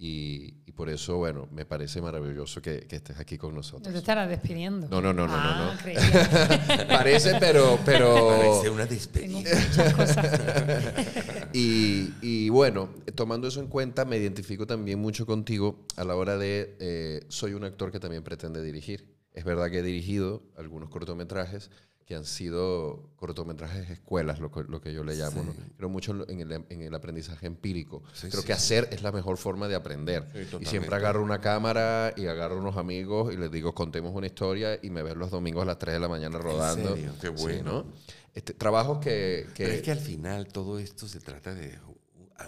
Y, y, por eso, bueno, me parece maravilloso que, que estés aquí con nosotros. te estarás despidiendo. No, no, no, no, no. no. Ah, parece, pero, pero... Parece una despedida. Y, y, bueno, tomando eso en cuenta, me identifico también mucho contigo a la hora de... Eh, soy un actor que también pretende dirigir. Es verdad que he dirigido algunos cortometrajes, que han sido cortometrajes escuelas, lo que, lo que yo le llamo. ¿no? Creo mucho en el, en el aprendizaje empírico. Creo que hacer es la mejor forma de aprender. y siempre agarro una cámara y agarro unos amigos y les digo, contemos una historia y me ven los domingos a las 3 de la mañana rodando. Qué bueno. Este, trabajos que, que... Pero es que al final todo esto se trata de,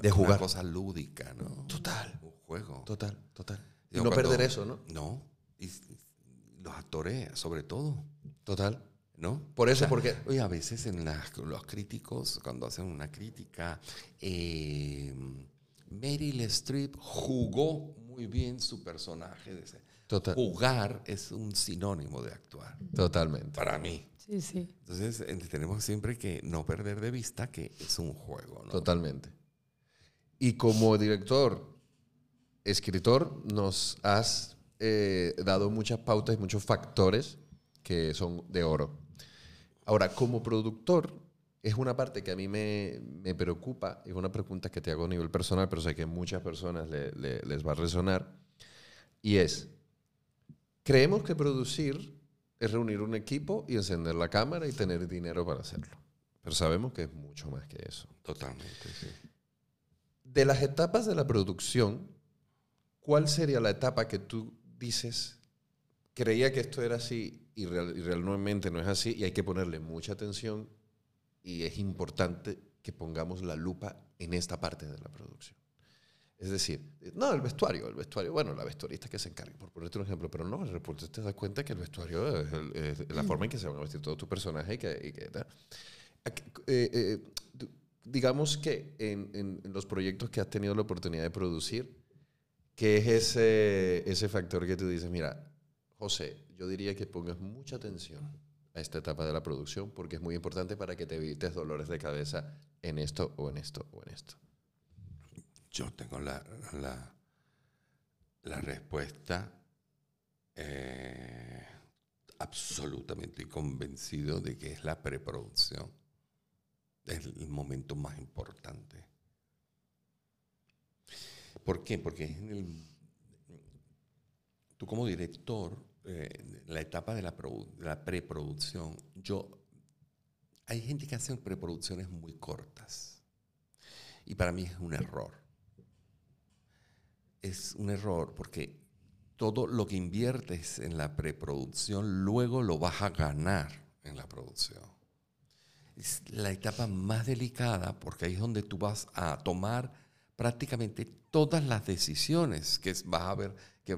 de jugar. Una cosa lúdica, ¿no? Total. Un juego. Total, total. y no perder eso, ¿no? No. Y los actores, sobre todo. Total. ¿No? Por eso, porque... Oye, a veces en los críticos, cuando hacen una crítica, eh, Meryl Streep jugó muy bien su personaje. De Total. Jugar es un sinónimo de actuar. Totalmente. Para mí. Sí, sí. Entonces, tenemos siempre que no perder de vista que es un juego, ¿no? Totalmente. Y como director, escritor, nos has eh, dado muchas pautas y muchos factores que son de oro. Ahora, como productor, es una parte que a mí me, me, preocupa, es una pregunta que te hago a nivel personal, pero sé que a muchas personas les va a resonar, y es, creemos que producir es reunir un equipo y encender la cámara y tener dinero para hacerlo, pero sabemos que es mucho más que eso. Totalmente, sí. De las etapas de la producción, ¿cuál sería la etapa que tú dices, creía que esto era así y, realmente no es así y hay que ponerle mucha atención y es importante que pongamos la lupa en esta parte de la producción. Es decir, no, el vestuario, el vestuario, bueno, la vestuarista que se encargue, por ponerte un ejemplo, pero no, el reporte te das cuenta que el vestuario es, la forma en que se van a vestir todos tus personajes y que... Eh, eh, digamos que en, en, los proyectos que has tenido la oportunidad de producir, ¿qué es ese, ese factor que tú dices, mira, José, yo diría que pongas mucha atención a esta etapa de la producción porque es muy importante para que te evites dolores de cabeza en esto o en esto o en esto? Yo tengo la, la, respuesta eh, absolutamente convencido de que es la preproducción. Es el momento más importante. ¿Por qué? Porque tú como director, eh, la etapa de la, la preproducción, yo, hay gente que hace preproducciones muy cortas. Y para mí es un error es un error porque todo lo que inviertes en la preproducción luego lo vas a ganar en la producción. Es la etapa más delicada porque ahí es donde tú vas a tomar prácticamente todas las decisiones que vas a ver, que,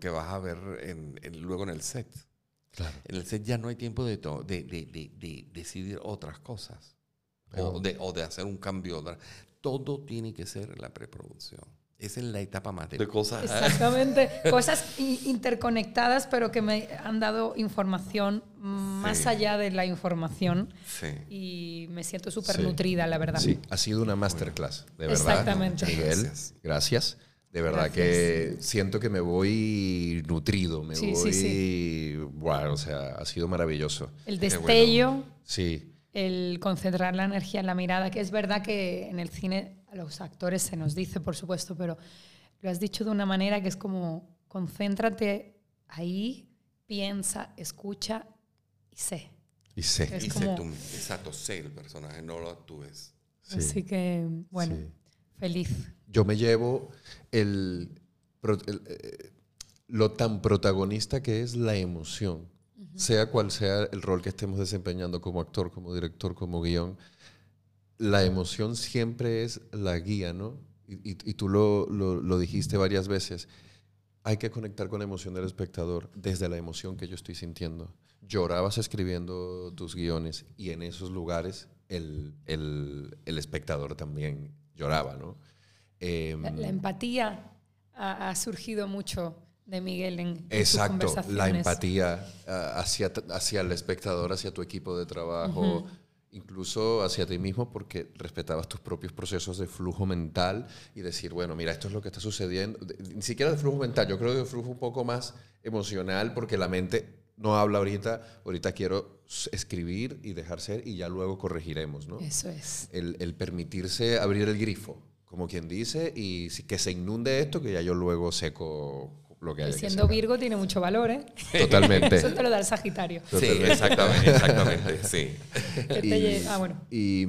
que, vas a ver luego en el set. En el set ya no hay tiempo de, de, decidir otras cosas o, o, de, hacer un cambio. Todo tiene que ser en la preproducción. Es la etapa más de, cosas. Exactamente, cosas interconectadas, pero que me han dado información más allá de la información. Sí. Y me siento súper nutrida, la verdad. Sí, ha sido una masterclass, de verdad. Exactamente. Miguel, gracias. De verdad que siento que me voy nutrido, me sí, voy... Sí, Wow, o sea, ha sido maravilloso. El destello. Sí. El concentrar la energía en la mirada, que es verdad que en el cine a los actores se nos dice, por supuesto, pero lo has dicho de una manera que es como, concéntrate ahí, piensa, escucha y sé. Y sé. y sé tú, exacto, sé el personaje, no lo actúes. Así que, bueno, feliz. Yo me llevo el, eh, lo tan protagonista que es la emoción, sea cual sea el rol que estemos desempeñando como actor, como director, como guion la emoción siempre es la guía, ¿no? Y, tú lo, dijiste varias veces. Hay que conectar con la emoción del espectador desde la emoción que yo estoy sintiendo. Llorabas escribiendo tus guiones y en esos lugares el, espectador también lloraba, ¿no? Em, la, empatía ha, surgido mucho de Miguel en, Exacto, la empatía ah, hacia, hacia el espectador, hacia tu equipo de trabajo incluso hacia ti mismo porque respetabas tus propios procesos de flujo mental y decir, bueno, mira, esto es lo que está sucediendo. Ni siquiera de flujo mental, yo creo que de flujo un poco más emocional porque la mente no habla ahorita, ahorita quiero escribir y dejar ser y ya luego corregiremos, ¿no? Eso es. El, el permitirse abrir el grifo, como quien dice, y que se inunde esto, que ya yo luego seco lo que hay. Y siendo Virgo tiene mucho valor, ¿eh? Totalmente. Eso te lo da el Sagitario. Sí, exactamente, exactamente, sí. y, ah, bueno. Y,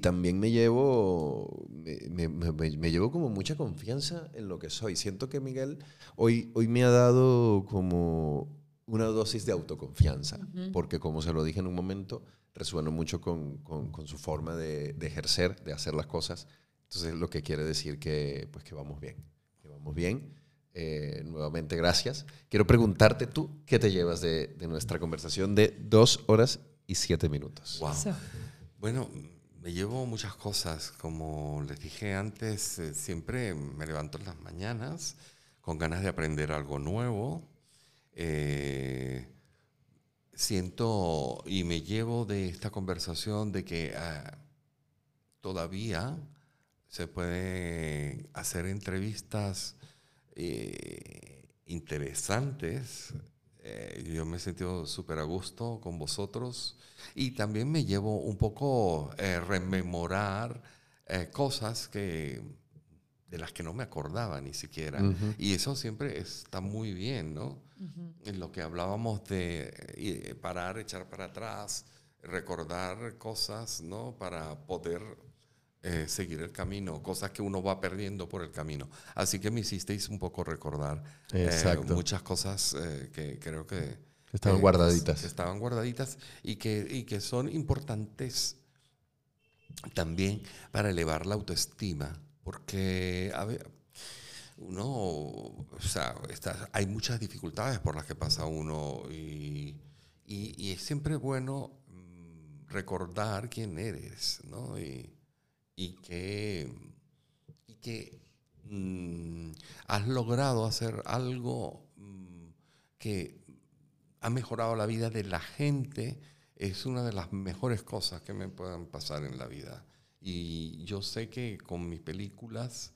también me llevo, me, me, llevo como mucha confianza en lo que soy. Siento que Miguel hoy, hoy me ha dado como una dosis de autoconfianza, porque como se lo dije en un momento, resueno mucho con, con, con su forma de, de, ejercer, de hacer las cosas. Entonces, lo que quiere decir que, pues, que vamos bien, que vamos bien eh, nuevamente, gracias. Quiero preguntarte tú, ¿qué te llevas de, nuestra conversación de dos horas y siete minutos? Wow. Bueno, me llevo muchas cosas. Como les dije antes, eh, siempre me levanto en las mañanas con ganas de aprender algo nuevo. Eh, siento y me llevo de esta conversación de que ah, todavía se puede hacer entrevistas eh, interesantes. Eh, yo me he sentido súper a gusto con vosotros y también me llevo un poco eh, rememorar cosas que de las que no me acordaba ni siquiera. Y eso siempre está muy bien, ¿no? En lo que hablábamos de parar, echar para atrás, recordar cosas, ¿no? Para poder eh, seguir el camino, cosas que uno va perdiendo por el camino. Así que me hicisteis un poco recordar eh, muchas cosas eh, que creo que... Estaban guardaditas. estaban guardaditas y que, y que son importantes también para elevar la autoestima porque a ver, uno, o sea, hay muchas dificultades por las que pasa uno y, y, es siempre bueno mm, recordar quién eres, ¿no? Y, y que, y que mm, has logrado hacer algo mm, que ha mejorado la vida de la gente, es una de las mejores cosas que me puedan pasar en la vida. Y yo sé que con mis películas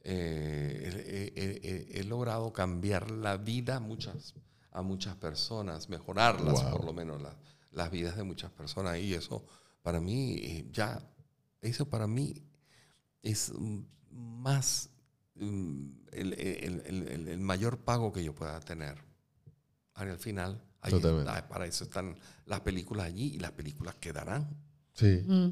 eh, he, logrado cambiar la vida a muchas, a muchas personas, mejorarlas por lo menos, las vidas de muchas personas. Y eso para mí, eh, ya, eso para mí es más mm, el, el, el, mayor pago que yo pueda tener. Al final, para eso están las películas allí y las películas quedarán. Sí. Mm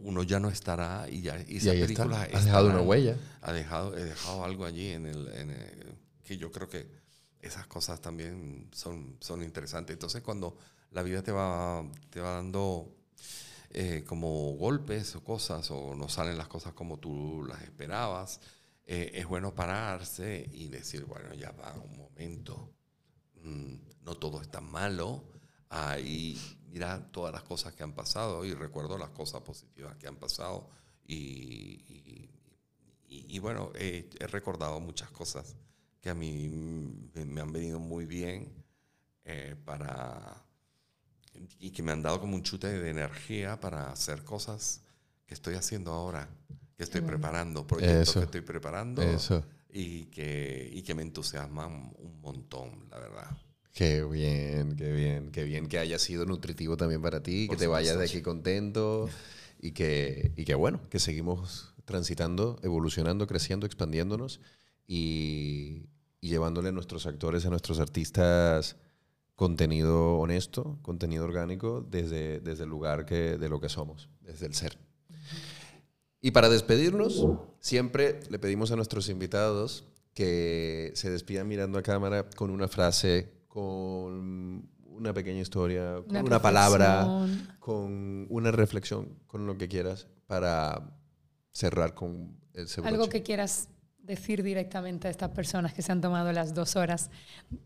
uno ya no estará y ya y esa película ha dejado una huella ha dejado he dejado algo allí en el, en que yo creo que esas cosas también son son interesantes entonces cuando la vida te va te va dando eh, como golpes o cosas o no salen las cosas como tú las esperabas eh, es bueno pararse y decir bueno ya va un momento mm, no todo es tan malo. Ahí mira todas las cosas que han pasado y recuerdo las cosas positivas que han pasado y, y, bueno, he, recordado muchas cosas que a mí me han venido muy bien eh, para y que me han dado como un chute de energía para hacer cosas que estoy haciendo ahora, que estoy preparando, proyectos que estoy preparando Y, que, y que me entusiasman un montón, la verdad. Qué bien, qué bien, qué bien que haya sido nutritivo también para ti, que te vayas de aquí contento y que, y que bueno, que seguimos transitando, evolucionando, creciendo, expandiéndonos y, y llevándole a nuestros actores, a nuestros artistas contenido honesto, contenido orgánico desde, desde el lugar que, de lo que somos, desde el ser. Y para despedirnos, siempre le pedimos a nuestros invitados que se despidan mirando a cámara con una frase con una pequeña historia, con una, palabra, con una reflexión, con lo que quieras para cerrar con el Algo que quieras decir directamente a estas personas que se han tomado las dos horas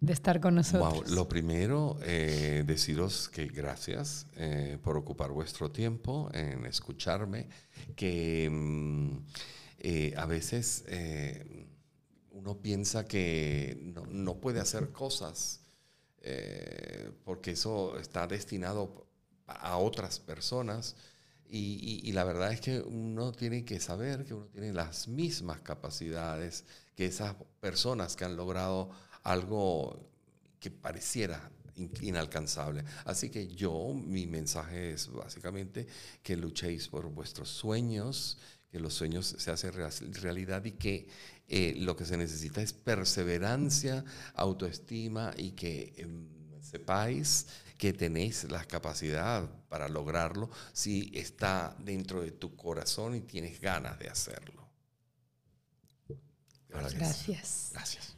de estar con nosotros? Lo primero, eh, deciros que gracias eh, por ocupar vuestro tiempo en escucharme, que mm, eh, a veces uno piensa que no, no, puede hacer cosas porque eso está destinado a otras personas. Y, la verdad es que uno tiene que saber que uno tiene las mismas capacidades que esas personas que han logrado algo que pareciera inalcanzable. Así que yo, mi mensaje es básicamente que luchéis por vuestros sueños, que los sueños se hacen realidad y que eh, lo que se necesita es perseverancia, autoestima y que em, sepáis que tenéis la capacidad para lograrlo si está dentro de tu corazón y tienes ganas de hacerlo. Gracias. Gracias.